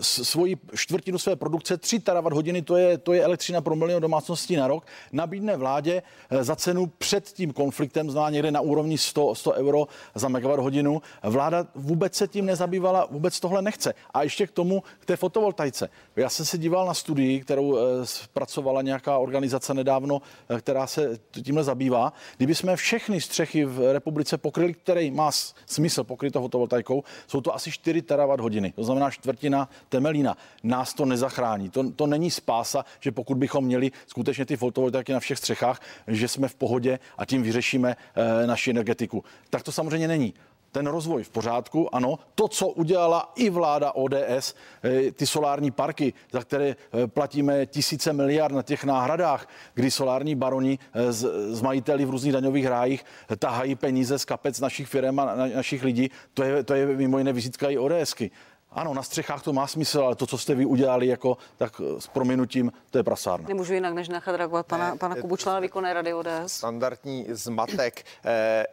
svoji čtvrtinu své produkce 3 terawatt hodiny, to je, to je elektřina pro milion domácností domácností na rok, nabídne vládě eh, za cenu před tím konfliktem, zná někde na úrovni 100, 100 euro za megawatt hodinu. Vláda vůbec se tím nezabývala, vůbec tohle nechce. A ještě k tomu, k té fotovoltaice. Já jsem se díval na studii, kterou eh, zpracovala nějaká organizace nedávno, eh, která se tímhle zabývá. Kdyby jsme všechny střechy v republice pokryli, který má smysl pokryt fotovoltaikou, jsou to asi 4 terawatt hodiny. To znamená čtvrtina temelína. Nás to nezachrání. To, to není spása, že pokud bychom měli skutečně ty fotovoltaiky na všech střechách, že jsme v pohodě a tím vyřešíme e, naši energetiku. Tak to samozřejmě není. ten rozvoj v pořádku, ano. To, co udělala i vláda ODS, eh, ty solární parky, za které eh, platíme tisíce miliard na těch náhradách, kdy solární baroni z, z majiteli v různých daňových rájích tahají peníze z kapec našich firm a našich lidí, to je, to je mimo jiné vizitka i ODSky. Ano, na střechách to má smysl, ale to, co jste vy udělali, jako, tak s prominutím, to je prasárna. Nemůžu jinak, než nechat reagovat pana, pana Kubu, člena výkonné rady ODS. Standardní zmatek. Eh,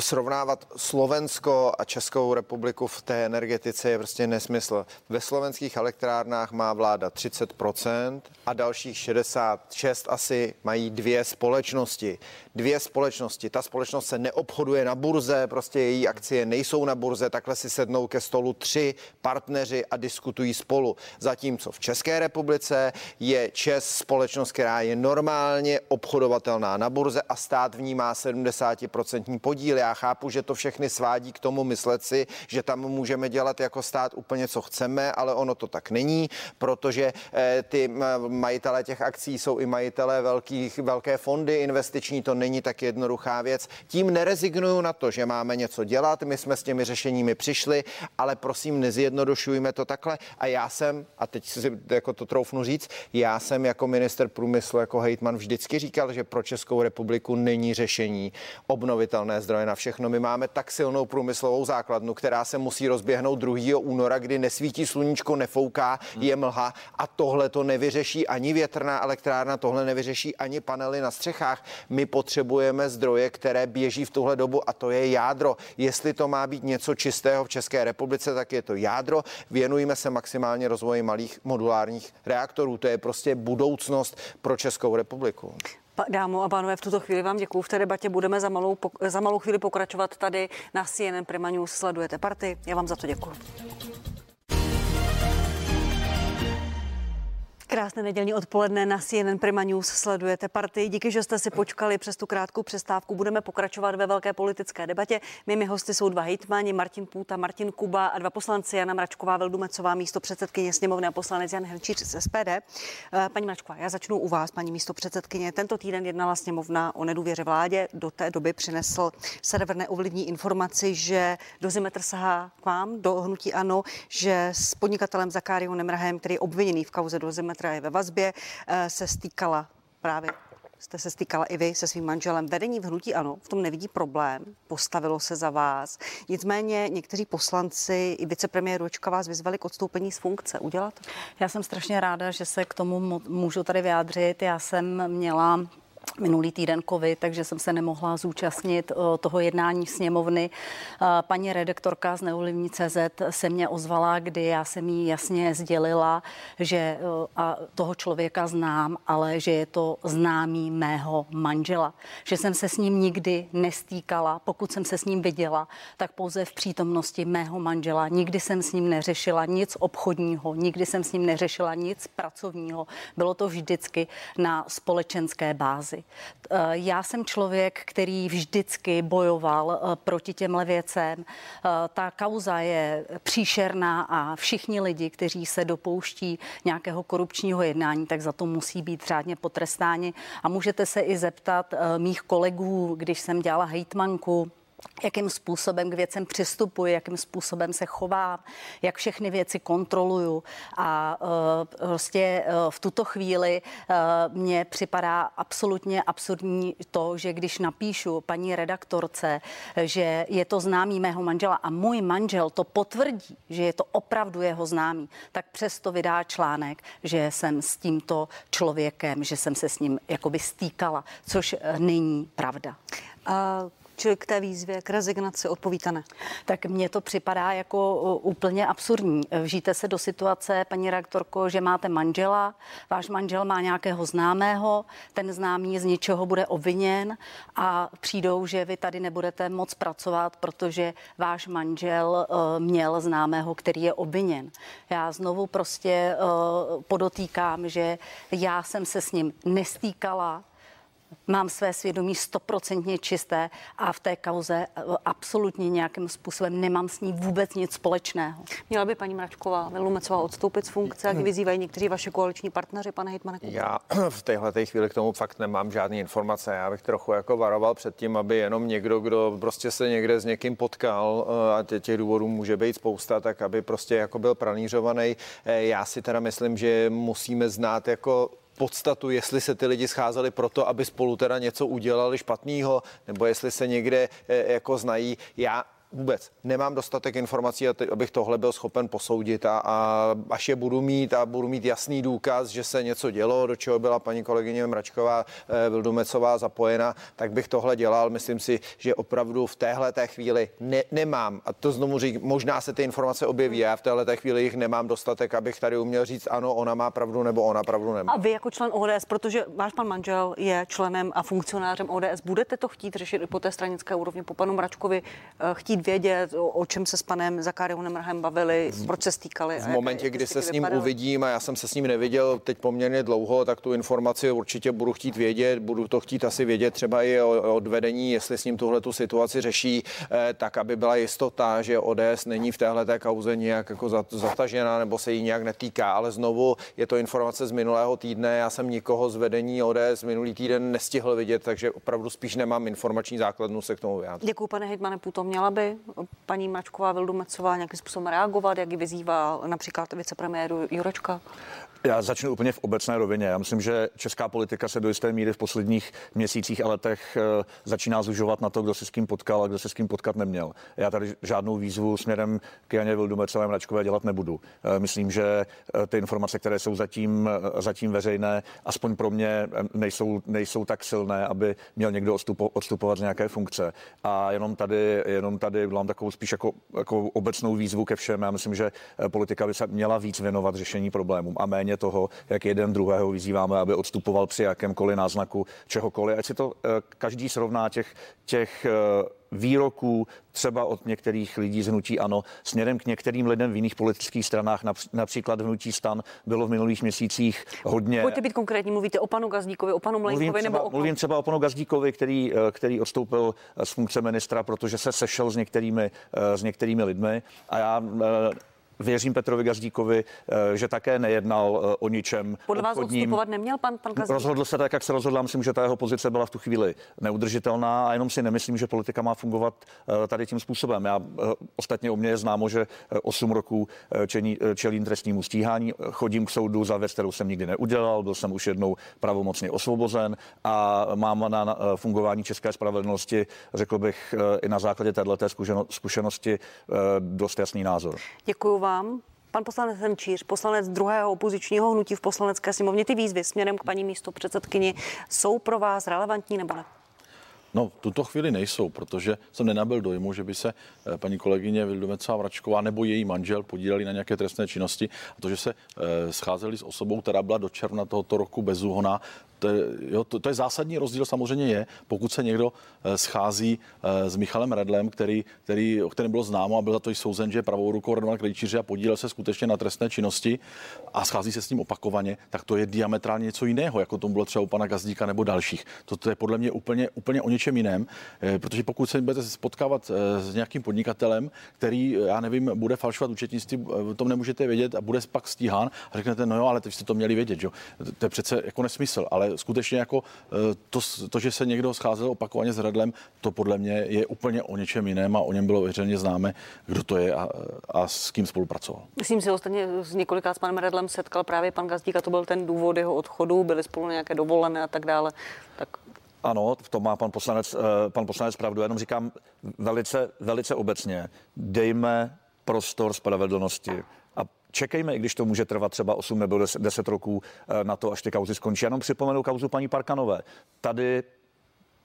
srovnávat Slovensko a Českou republiku v té energetice je prostě nesmysl. Ve slovenských elektrárnách má vláda 30% a dalších 66 asi mají dvě společnosti. Dvě společnosti. Ta společnost se neobchoduje na burze, prostě její akcie nejsou na burze, takhle si sednou ke stolu tři partneři a diskutují spolu. Zatímco v České republice je ČES společnost, která je normálně obchodovatelná na burze a stát v ní má 70% podíl podíl. Já chápu, že to všechny svádí k tomu myslet si, že tam můžeme dělat jako stát úplně, co chceme, ale ono to tak není, protože eh, ty majitelé těch akcí jsou i majitelé velkých, velké fondy investiční, to není tak jednoduchá věc. Tím nerezignuju na to, že máme něco dělat, my jsme s těmi řešeními přišli, ale prosím, nezjednodušujme to takhle. A já jsem, a teď si jako to troufnu říct, já jsem jako minister průmyslu, jako hejtman vždycky říkal, že pro Českou republiku není řešení obnovitelné zdroje zdroje na všechno. My máme tak silnou průmyslovou základnu, která se musí rozběhnout 2. února, kdy nesvítí sluníčko, nefouká, je mlha a tohle to nevyřeší ani větrná elektrárna, tohle nevyřeší ani panely na střechách. My potřebujeme zdroje, které běží v tuhle dobu a to je jádro. Jestli to má být něco čistého v České republice, tak je to jádro. Věnujeme se maximálně rozvoji malých modulárních reaktorů. To je prostě budoucnost pro Českou republiku. Dámo a pánové, v tuto chvíli vám děkuji. V té debatě budeme za malou, za malou chvíli pokračovat tady na CNN Prima News. Sledujete party. Já vám za to děkuji. Krásné nedělní odpoledne na CNN Prima News sledujete partii. Díky, že jste si počkali přes tu krátkou přestávku. Budeme pokračovat ve velké politické debatě. Mými hosty jsou dva hejtmani, Martin Půta, Martin Kuba a dva poslanci, Jana Mračková, Veldumecová, místo předsedkyně sněmovny a poslanec Jan Helčíř z SPD. Eh, paní Mračková, já začnu u vás, paní místo předsedkyně. Tento týden jednala sněmovna o nedůvěře vládě. Do té doby přinesl server neovlivní informaci, že dozimetr sahá k vám do hnutí ANO, že s podnikatelem Zakáriou Nemrahem, který je obviněný v kauze dozimetr Petra je ve vazbě, eh, se stýkala právě jste se stýkala i vy se svým manželem. Vedení v hnutí ano, v tom nevidí problém, postavilo se za vás. Nicméně někteří poslanci i vicepremiér Ručka vás vyzvali k odstoupení z funkce. Udělat? Já jsem strašně ráda, že se k tomu můžu tady vyjádřit. Já jsem měla minulý týden covid, takže jsem se nemohla zúčastnit eh, toho jednání sněmovny. Eh, paní redaktorka z Neulivní CZ se mě ozvala, kdy já jsem jí jasně sdělila, že eh, a toho člověka znám, ale že je to známý mého manžela. Že jsem se s ním nikdy nestýkala. Pokud jsem se s ním viděla, tak pouze v přítomnosti mého manžela. Nikdy jsem s ním neřešila nic obchodního, nikdy jsem s ním neřešila nic pracovního. Bylo to vždycky na společenské bázi. Eh, já jsem člověk, který vždycky bojoval eh, proti těmhle věcem. Eh, ta kauza je příšerná a všichni lidi, kteří se dopouští nějakého korupčního jednání, tak za to musí být řádně potrestáni. A můžete se i zeptat mých kolegů, když jsem dělala hejtmanku, jakým způsobem k věcem přistupuji, jakým způsobem se chovám, jak všechny věci kontroluju. A uh, prostě uh, v tuto chvíli uh, mně připadá absolutně absurdní to, že když napíšu paní redaktorce, že je to známý mého manžela a můj manžel to potvrdí, že je to opravdu jeho známý, tak přesto vydá článek, že jsem s tímto člověkem, že jsem se s ním jakoby stýkala, což není pravda. Uh, Čili k té výzvě, k rezignaci odpovíte ne? Tak mně to připadá jako úplně absurdní. Vžijte se do situace, paní rektorko, že máte manžela, váš manžel má nějakého známého, ten známý z něčeho bude obviněn a přijdou, že vy tady nebudete moc pracovat, protože váš manžel uh, měl známého, který je obviněn. Já znovu prostě podotýkám, že já jsem se s ním nestýkala, mám své svědomí stoprocentně čisté a v té kauze eh, absolutně nějakým způsobem nemám s ní vůbec nic společného. Měla by paní Mračková Vilumecová odstoupit z funkce, jak vyzývají někteří vaši koaliční partneři, pane Hitmane? Já v téhle chvíli k tomu fakt nemám žádné informace. Já bych trochu jako varoval před tím, aby jenom někdo, kdo prostě se někde s někým potkal eh, a těch důvodů může být spousta, tak aby prostě jako byl pranířovaný. Eh, já si teda myslím, že musíme znát jako podstatu, jestli se ty lidi scházeli proto, aby spolu teda něco udělali špatného, nebo jestli se někde eh, jako znají. Já vůbec nemám dostatek informací, abych tohle byl schopen posoudit a, a až je budu mít a budu mít jasný důkaz, že se něco dělo, do čeho byla paní kolegyně Mračková eh, Vildumecová zapojena, tak bych tohle dělal. Myslím si, že opravdu v téhle té chvíli ne, nemám, a to znovu řík, možná se ty informace objeví, já v téhle té chvíli jich nemám dostatek, abych tady uměl říct, ano, ona má pravdu nebo ona pravdu nemá. A vy jako člen ODS, protože váš pan manžel je členem a funkcionářem ODS, budete to chtít řešit i po té stranické úrovni, po panu Mračkovi, eh, chtít chtít vědět, o, o čem se s panem Zakáriou Mrhem bavili, proč se stýkali. V momentě, kdy se s ním vypadali. uvidím a já jsem se s ním neviděl teď poměrně dlouho, tak tu informaci určitě budu chtít vědět, budu to chtít asi vědět třeba i od vedení, jestli s ním tuhle tu situaci řeší, eh, tak aby byla jistota, že ODS není v téhle té kauze nějak jako zatažená nebo se jí nějak netýká. Ale znovu je to informace z minulého týdne. Já jsem nikoho z vedení ODS minulý týden nestihl vidět, takže opravdu spíš nemám informační základnu se k tomu vyjádřit. Děkuji, pane Hejtmane, to měla by paní Mačková Vildumecová nějakým způsobem reagovat, jak ji vyzývá například vicepremiéru Jurečka? Já začnu úplně v obecné rovině. Já myslím, že česká politika se do jisté míry v posledních měsících a letech eh, začíná zužovat na to, kdo se s kým potkal a kdo se s kým potkat neměl. Já tady žádnou výzvu směrem k Janě Vildumecové Mračkové dělat nebudu. Eh, myslím, že eh, ty informace, které jsou zatím, zatím veřejné, aspoň pro mě nejsou, nejsou tak silné, aby měl někdo odstupo, odstupovat z nějaké funkce. A jenom tady, jenom tady mám takovou spíš jako, jako obecnou výzvu ke všem. Já myslím, že politika by se měla víc věnovat řešení problémům a méně toho, jak jeden druhého vyzýváme, aby odstupoval při jakémkoliv náznaku čehokoliv. Ať si to eh, každý srovná těch, těch eh, výroků třeba od některých lidí z hnutí ANO směrem k některým lidem v jiných politických stranách, například v hnutí stan bylo v minulých měsících hodně. Pojďte být konkrétní, mluvíte o panu Gazdíkovi, o panu Mlejnkovi mluvím nebo o... Mluvím třeba o panu Gazdíkovi, který, eh, který odstoupil z funkce ministra, protože se sešel s některými, s některými lidmi a já Věřím Petrovi Gazdíkovi, eh, že také nejednal eh, o ničem. Podle vás odstupovat neměl pan, pan Gazdík? Rozhodl se tak, jak se rozhodl. Myslím, že ta jeho pozice byla v tu chvíli neudržitelná a jenom si nemyslím, že politika má fungovat eh, tady tím způsobem. Já ostatně u mě je známo, že 8 roků čení, čelím trestnímu stíhání, chodím k soudu za věc, kterou jsem nikdy neudělal, byl jsem už jednou pravomocně osvobozen a mám na fungování české spravedlnosti, řekl bych, i na základě této zkušenosti dost jasný názor. Děkuji vám vám, pan poslanec Hrnčíř, poslanec druhého opozičního hnutí v poslanecké sněmovně, ty výzvy směrem k paní místo předsedkyni jsou pro vás relevantní nebo ne? No, v tuto chvíli nejsou, protože jsem nenabil dojmu, že by se eh, paní kolegyně Vildumecová Vračková nebo její manžel podíleli na nějaké trestné činnosti. A to, že se eh, scházeli s osobou, která byla do června tohoto roku bezúhona, to je, jo, to, to je zásadní rozdíl samozřejmě je, pokud se někdo eh, schází eh, s Michalem Redlem, který, který, o kterém bylo známo a byl za to i souzen, že je pravou rukou Radovana Krejčíře a podílel se skutečně na trestné činnosti a schází se s ním opakovaně, tak to je diametrálně něco jiného, jako tomu bylo třeba u pana Gazdíka nebo dalších. To, to je podle mě úplně, úplně o něčem jiném, eh, protože pokud se budete spotkávat s nějakým podnikatelem, který, já nevím, bude falšovat účetnictví, o tom nemůžete vědět a bude pak stíhán a řeknete, no jo, ale teď jste to měli vědět, že? To je přece jako nesmysl, ale skutečně jako eh, to, to, že se někdo scházel opakovaně s Radlem, to podle mě je úplně o něčem jiném a o něm bylo veřejně známe, kdo to je a, a s kým spolupracoval. Myslím si, ostatně s několikrát s panem Redlem setkal právě pan Gazdík a to byl ten důvod jeho odchodu, byli spolu nějaké dovolené a tak dále. Tak ano, v tom má pan poslanec, eh, pan poslanec pravdu. Jenom říkám velice, velice obecně, dejme prostor spravedlnosti čekejme, i když to může trvat třeba 8 nebo 10, 10 roků eh, na to, až ty kauzy skončí. Jenom připomenu kauzu paní Parkanové. Tady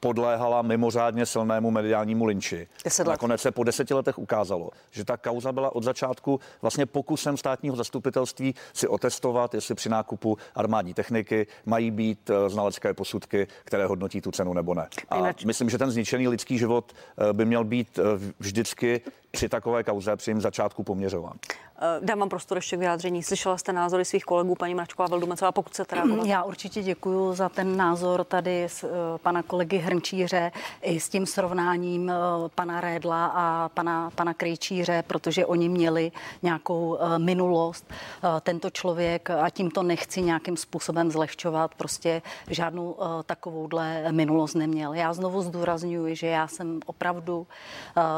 podléhala mimořádně silnému mediálnímu linči. Nakonec se po deseti letech ukázalo, že ta kauza byla od začátku vlastně pokusem státního zastupitelství si otestovat, jestli při nákupu armádní techniky mají být eh, znalecké posudky, které hodnotí tu cenu nebo ne. A myslím, že ten zničený lidský život eh, by měl být vždycky při takové kauze, při jim začátku poměřován. Eh, dám vám prostor ještě k vyjádření. Slyšela jste názory svých kolegů, paní Mračková Veldumecová, pokud se teda. Já určitě děkuji za ten názor tady z uh, pana kolegy Hrnčíře i s tím srovnáním uh, pana Rédla a pana, pana Krejčíře, protože oni měli nějakou uh, minulost. Tento člověk, a tím to nechci nějakým způsobem zlehčovat, prostě žádnou takovouhle minulost neměl. Já znovu zdůraznuju, že já jsem opravdu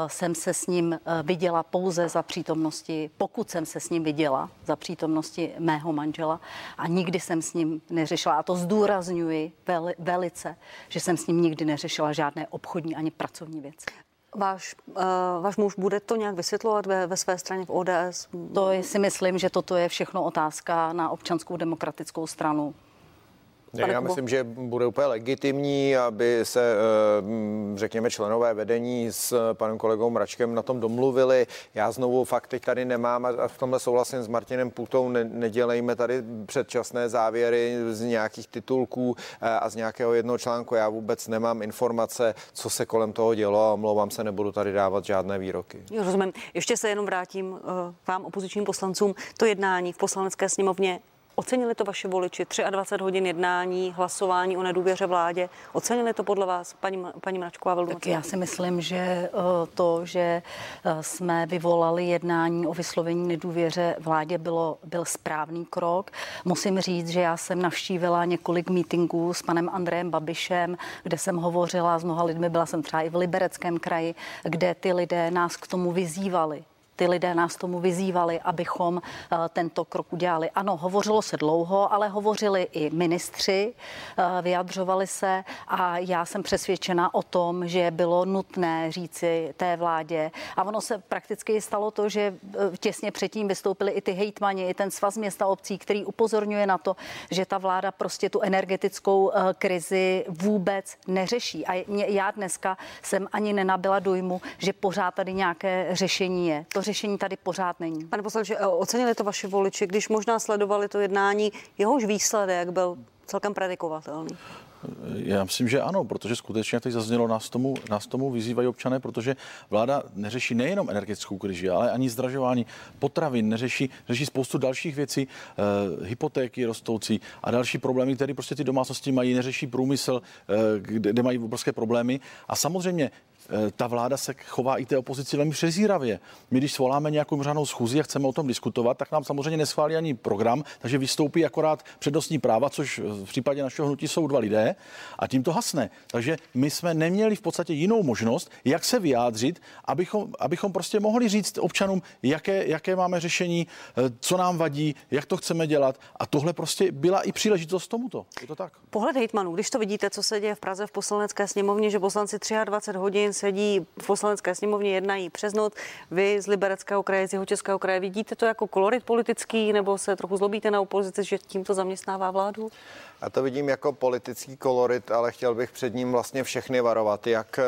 jsem se s ním viděla pouze za přítomnosti, pokud jsem se s ním viděla za přítomnosti mého manžela a nikdy jsem s ním neřešila, a to zdůrazňuji veli, velice, že jsem s ním nikdy neřešila žádné obchodní ani pracovní věci. Váš, uh, váš muž bude to nějak vysvětlovat ve, ve své straně v ODS? To si myslím, že toto je všechno otázka na občanskou demokratickou stranu. Pane Já myslím, že bude úplně legitimní, aby se, eh, řekněme, členové vedení s panem kolegou Mračkem na tom domluvili. Já znovu fakt teď tady nemám a v tomhle souhlasím s Martinem Putou, ne, nedělejme tady předčasné závěry z nějakých titulků eh, a z nějakého jednoho článku. Já vůbec nemám informace, co se kolem toho dělo a omlouvám se, nebudu tady dávat žádné výroky. Jo, rozumím. Ještě se jenom vrátím uh, vám, opozičním poslancům. To jednání v poslanecké sněmovně Ocenili to vaše voliči? 23 hodin jednání, hlasování o nedůvěře vládě. Ocenili to podle vás, paní, paní Mračková Tak já si myslím, že eh, to, že eh, jsme vyvolali jednání o vyslovení nedůvěře vládě, bylo, byl správný krok. Musím říct, že já jsem navštívila několik mítinků s panem Andrejem Babišem, kde jsem hovořila s mnoha lidmi, byla jsem třeba i v Libereckém kraji, kde ty lidé nás k tomu vyzývali ty lidé nás tomu vyzývali, abychom eh, tento krok udělali. Ano, hovořilo se dlouho, ale hovořili i ministři, eh, vyjadřovali se a já jsem přesvědčena o tom, že bylo nutné říci té vládě. A ono se prakticky stalo to, že eh, těsně předtím vystoupili i ty hejtmani, i ten svaz města obcí, který upozorňuje na to, že ta vláda prostě tu energetickou krizi vůbec neřeší. A já dneska jsem ani nenabila dojmu, že pořád tady nějaké řešení je. To řešení tady pořád není. Pane poslanče, eh, ocenili to vaši voliči, když možná sledovali to jednání, jehož výsledek byl celkem predikovatelný? Já myslím, že ano, protože skutečně, jak teď zaznělo, nás tomu, nás tomu vyzývají občané, protože vláda neřeší nejenom energetickou krizi, ale ani zdražování potravin, neřeší, řeší spoustu dalších věcí, eh, hypotéky rostoucí a další problémy, které prostě ty domácnosti mají, neřeší průmysl, eh, kde, kde mají obrovské problémy. A samozřejmě ta vláda se chová i té opozici velmi přezíravě. My, když svoláme nějakou mřanou schůzi a chceme o tom diskutovat, tak nám samozřejmě neschválí ani program, takže vystoupí akorát přednostní práva, což v případě našeho hnutí jsou dva lidé a tím to hasne. Takže my jsme neměli v podstatě jinou možnost, jak se vyjádřit, abychom, abychom prostě mohli říct občanům, jaké, jaké máme řešení, eh, co nám vadí, jak to chceme dělat. A tohle prostě byla i příležitost tomuto. Je to tak. Pohled hejtmanů, když to vidíte, co se děje v Praze v poslanecké sněmovně, že poslanci 23 hodin sedí v poslanecké sněmovně, jednají přes noc. Vy z Libereckého kraje, z jeho českého kraje, vidíte to jako kolorit politický, nebo se trochu zlobíte na opozici, že tímto zaměstnává vládu? Já to vidím jako politický kolorit, ale chtěl bych před ním vlastně všechny varovat, jak eh,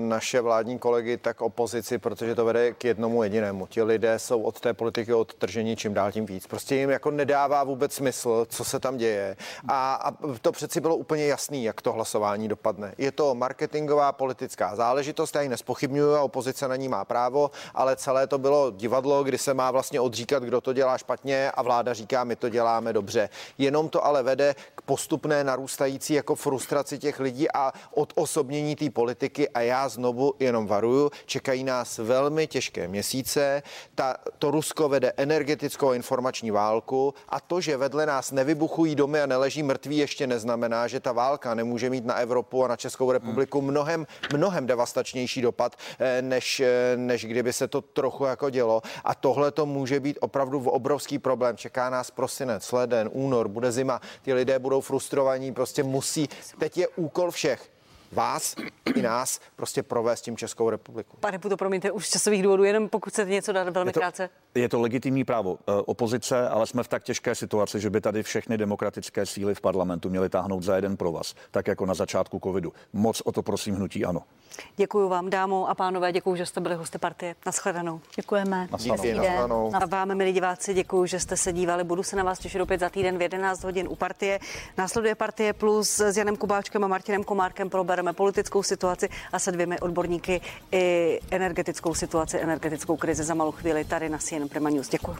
naše vládní kolegy, tak opozici, protože to vede k jednomu jedinému. Ti lidé jsou od té politiky odtrženi čím dál tím víc. Prostě jim jako nedává vůbec smysl, co se tam děje. A, a to přeci bylo úplně jasný, jak to hlasování dopadne. Je to marketingová politická záležitost, já ji nespochybnuju a opozice na ní má právo, ale celé to bylo divadlo, kdy se má vlastně odříkat, kdo to dělá špatně a vláda říká, my to děláme dobře. Jenom to ale vede k postupné narůstající jako frustraci těch lidí a odosobnění té politiky a já znovu jenom varuju, čekají nás velmi těžké měsíce. Ta, to Rusko vede energetickou informační válku a to, že vedle nás nevybuchují domy a neleží mrtví, ještě neznamená, že ta válka nemůže mít na Evropu a na Českou republiku hmm. mnohem, mnohem devastačnější dopad, eh, než, eh, než kdyby se to trochu jako dělo. A tohle to může být opravdu obrovský problém. Čeká nás prosinec, leden, únor, bude zima. Ty lidé budou frustrovaní, prostě musí. Teď je úkol všech vás i nás prostě provést tím Českou republiku. Pane Puto, promiňte, už z časových důvodů, jenom pokud chcete něco dát velmi je to, krátce. je to legitimní právo eh, opozice, ale jsme v tak těžké situaci, že by tady všechny demokratické síly v parlamentu měly táhnout za jeden pro vás, tak jako na začátku covidu. Moc o to prosím hnutí ano. Děkuji vám, dámo a pánové, děkuji, že jste byli hosty partie. Naschledanou. Děkujeme. Díky, nashledanou. A vám, milí diváci, děkuji, že jste se dívali. Budu se na vás těšit opět za týden v 11 hodin u partie. Následuje partie plus s Janem Kubáčkem a Martinem Komárkem probereme politickou situaci a se dvěmi odborníky i energetickou situaci, energetickou krizi za malou chvíli tady na CNN Prima News. Děkuji.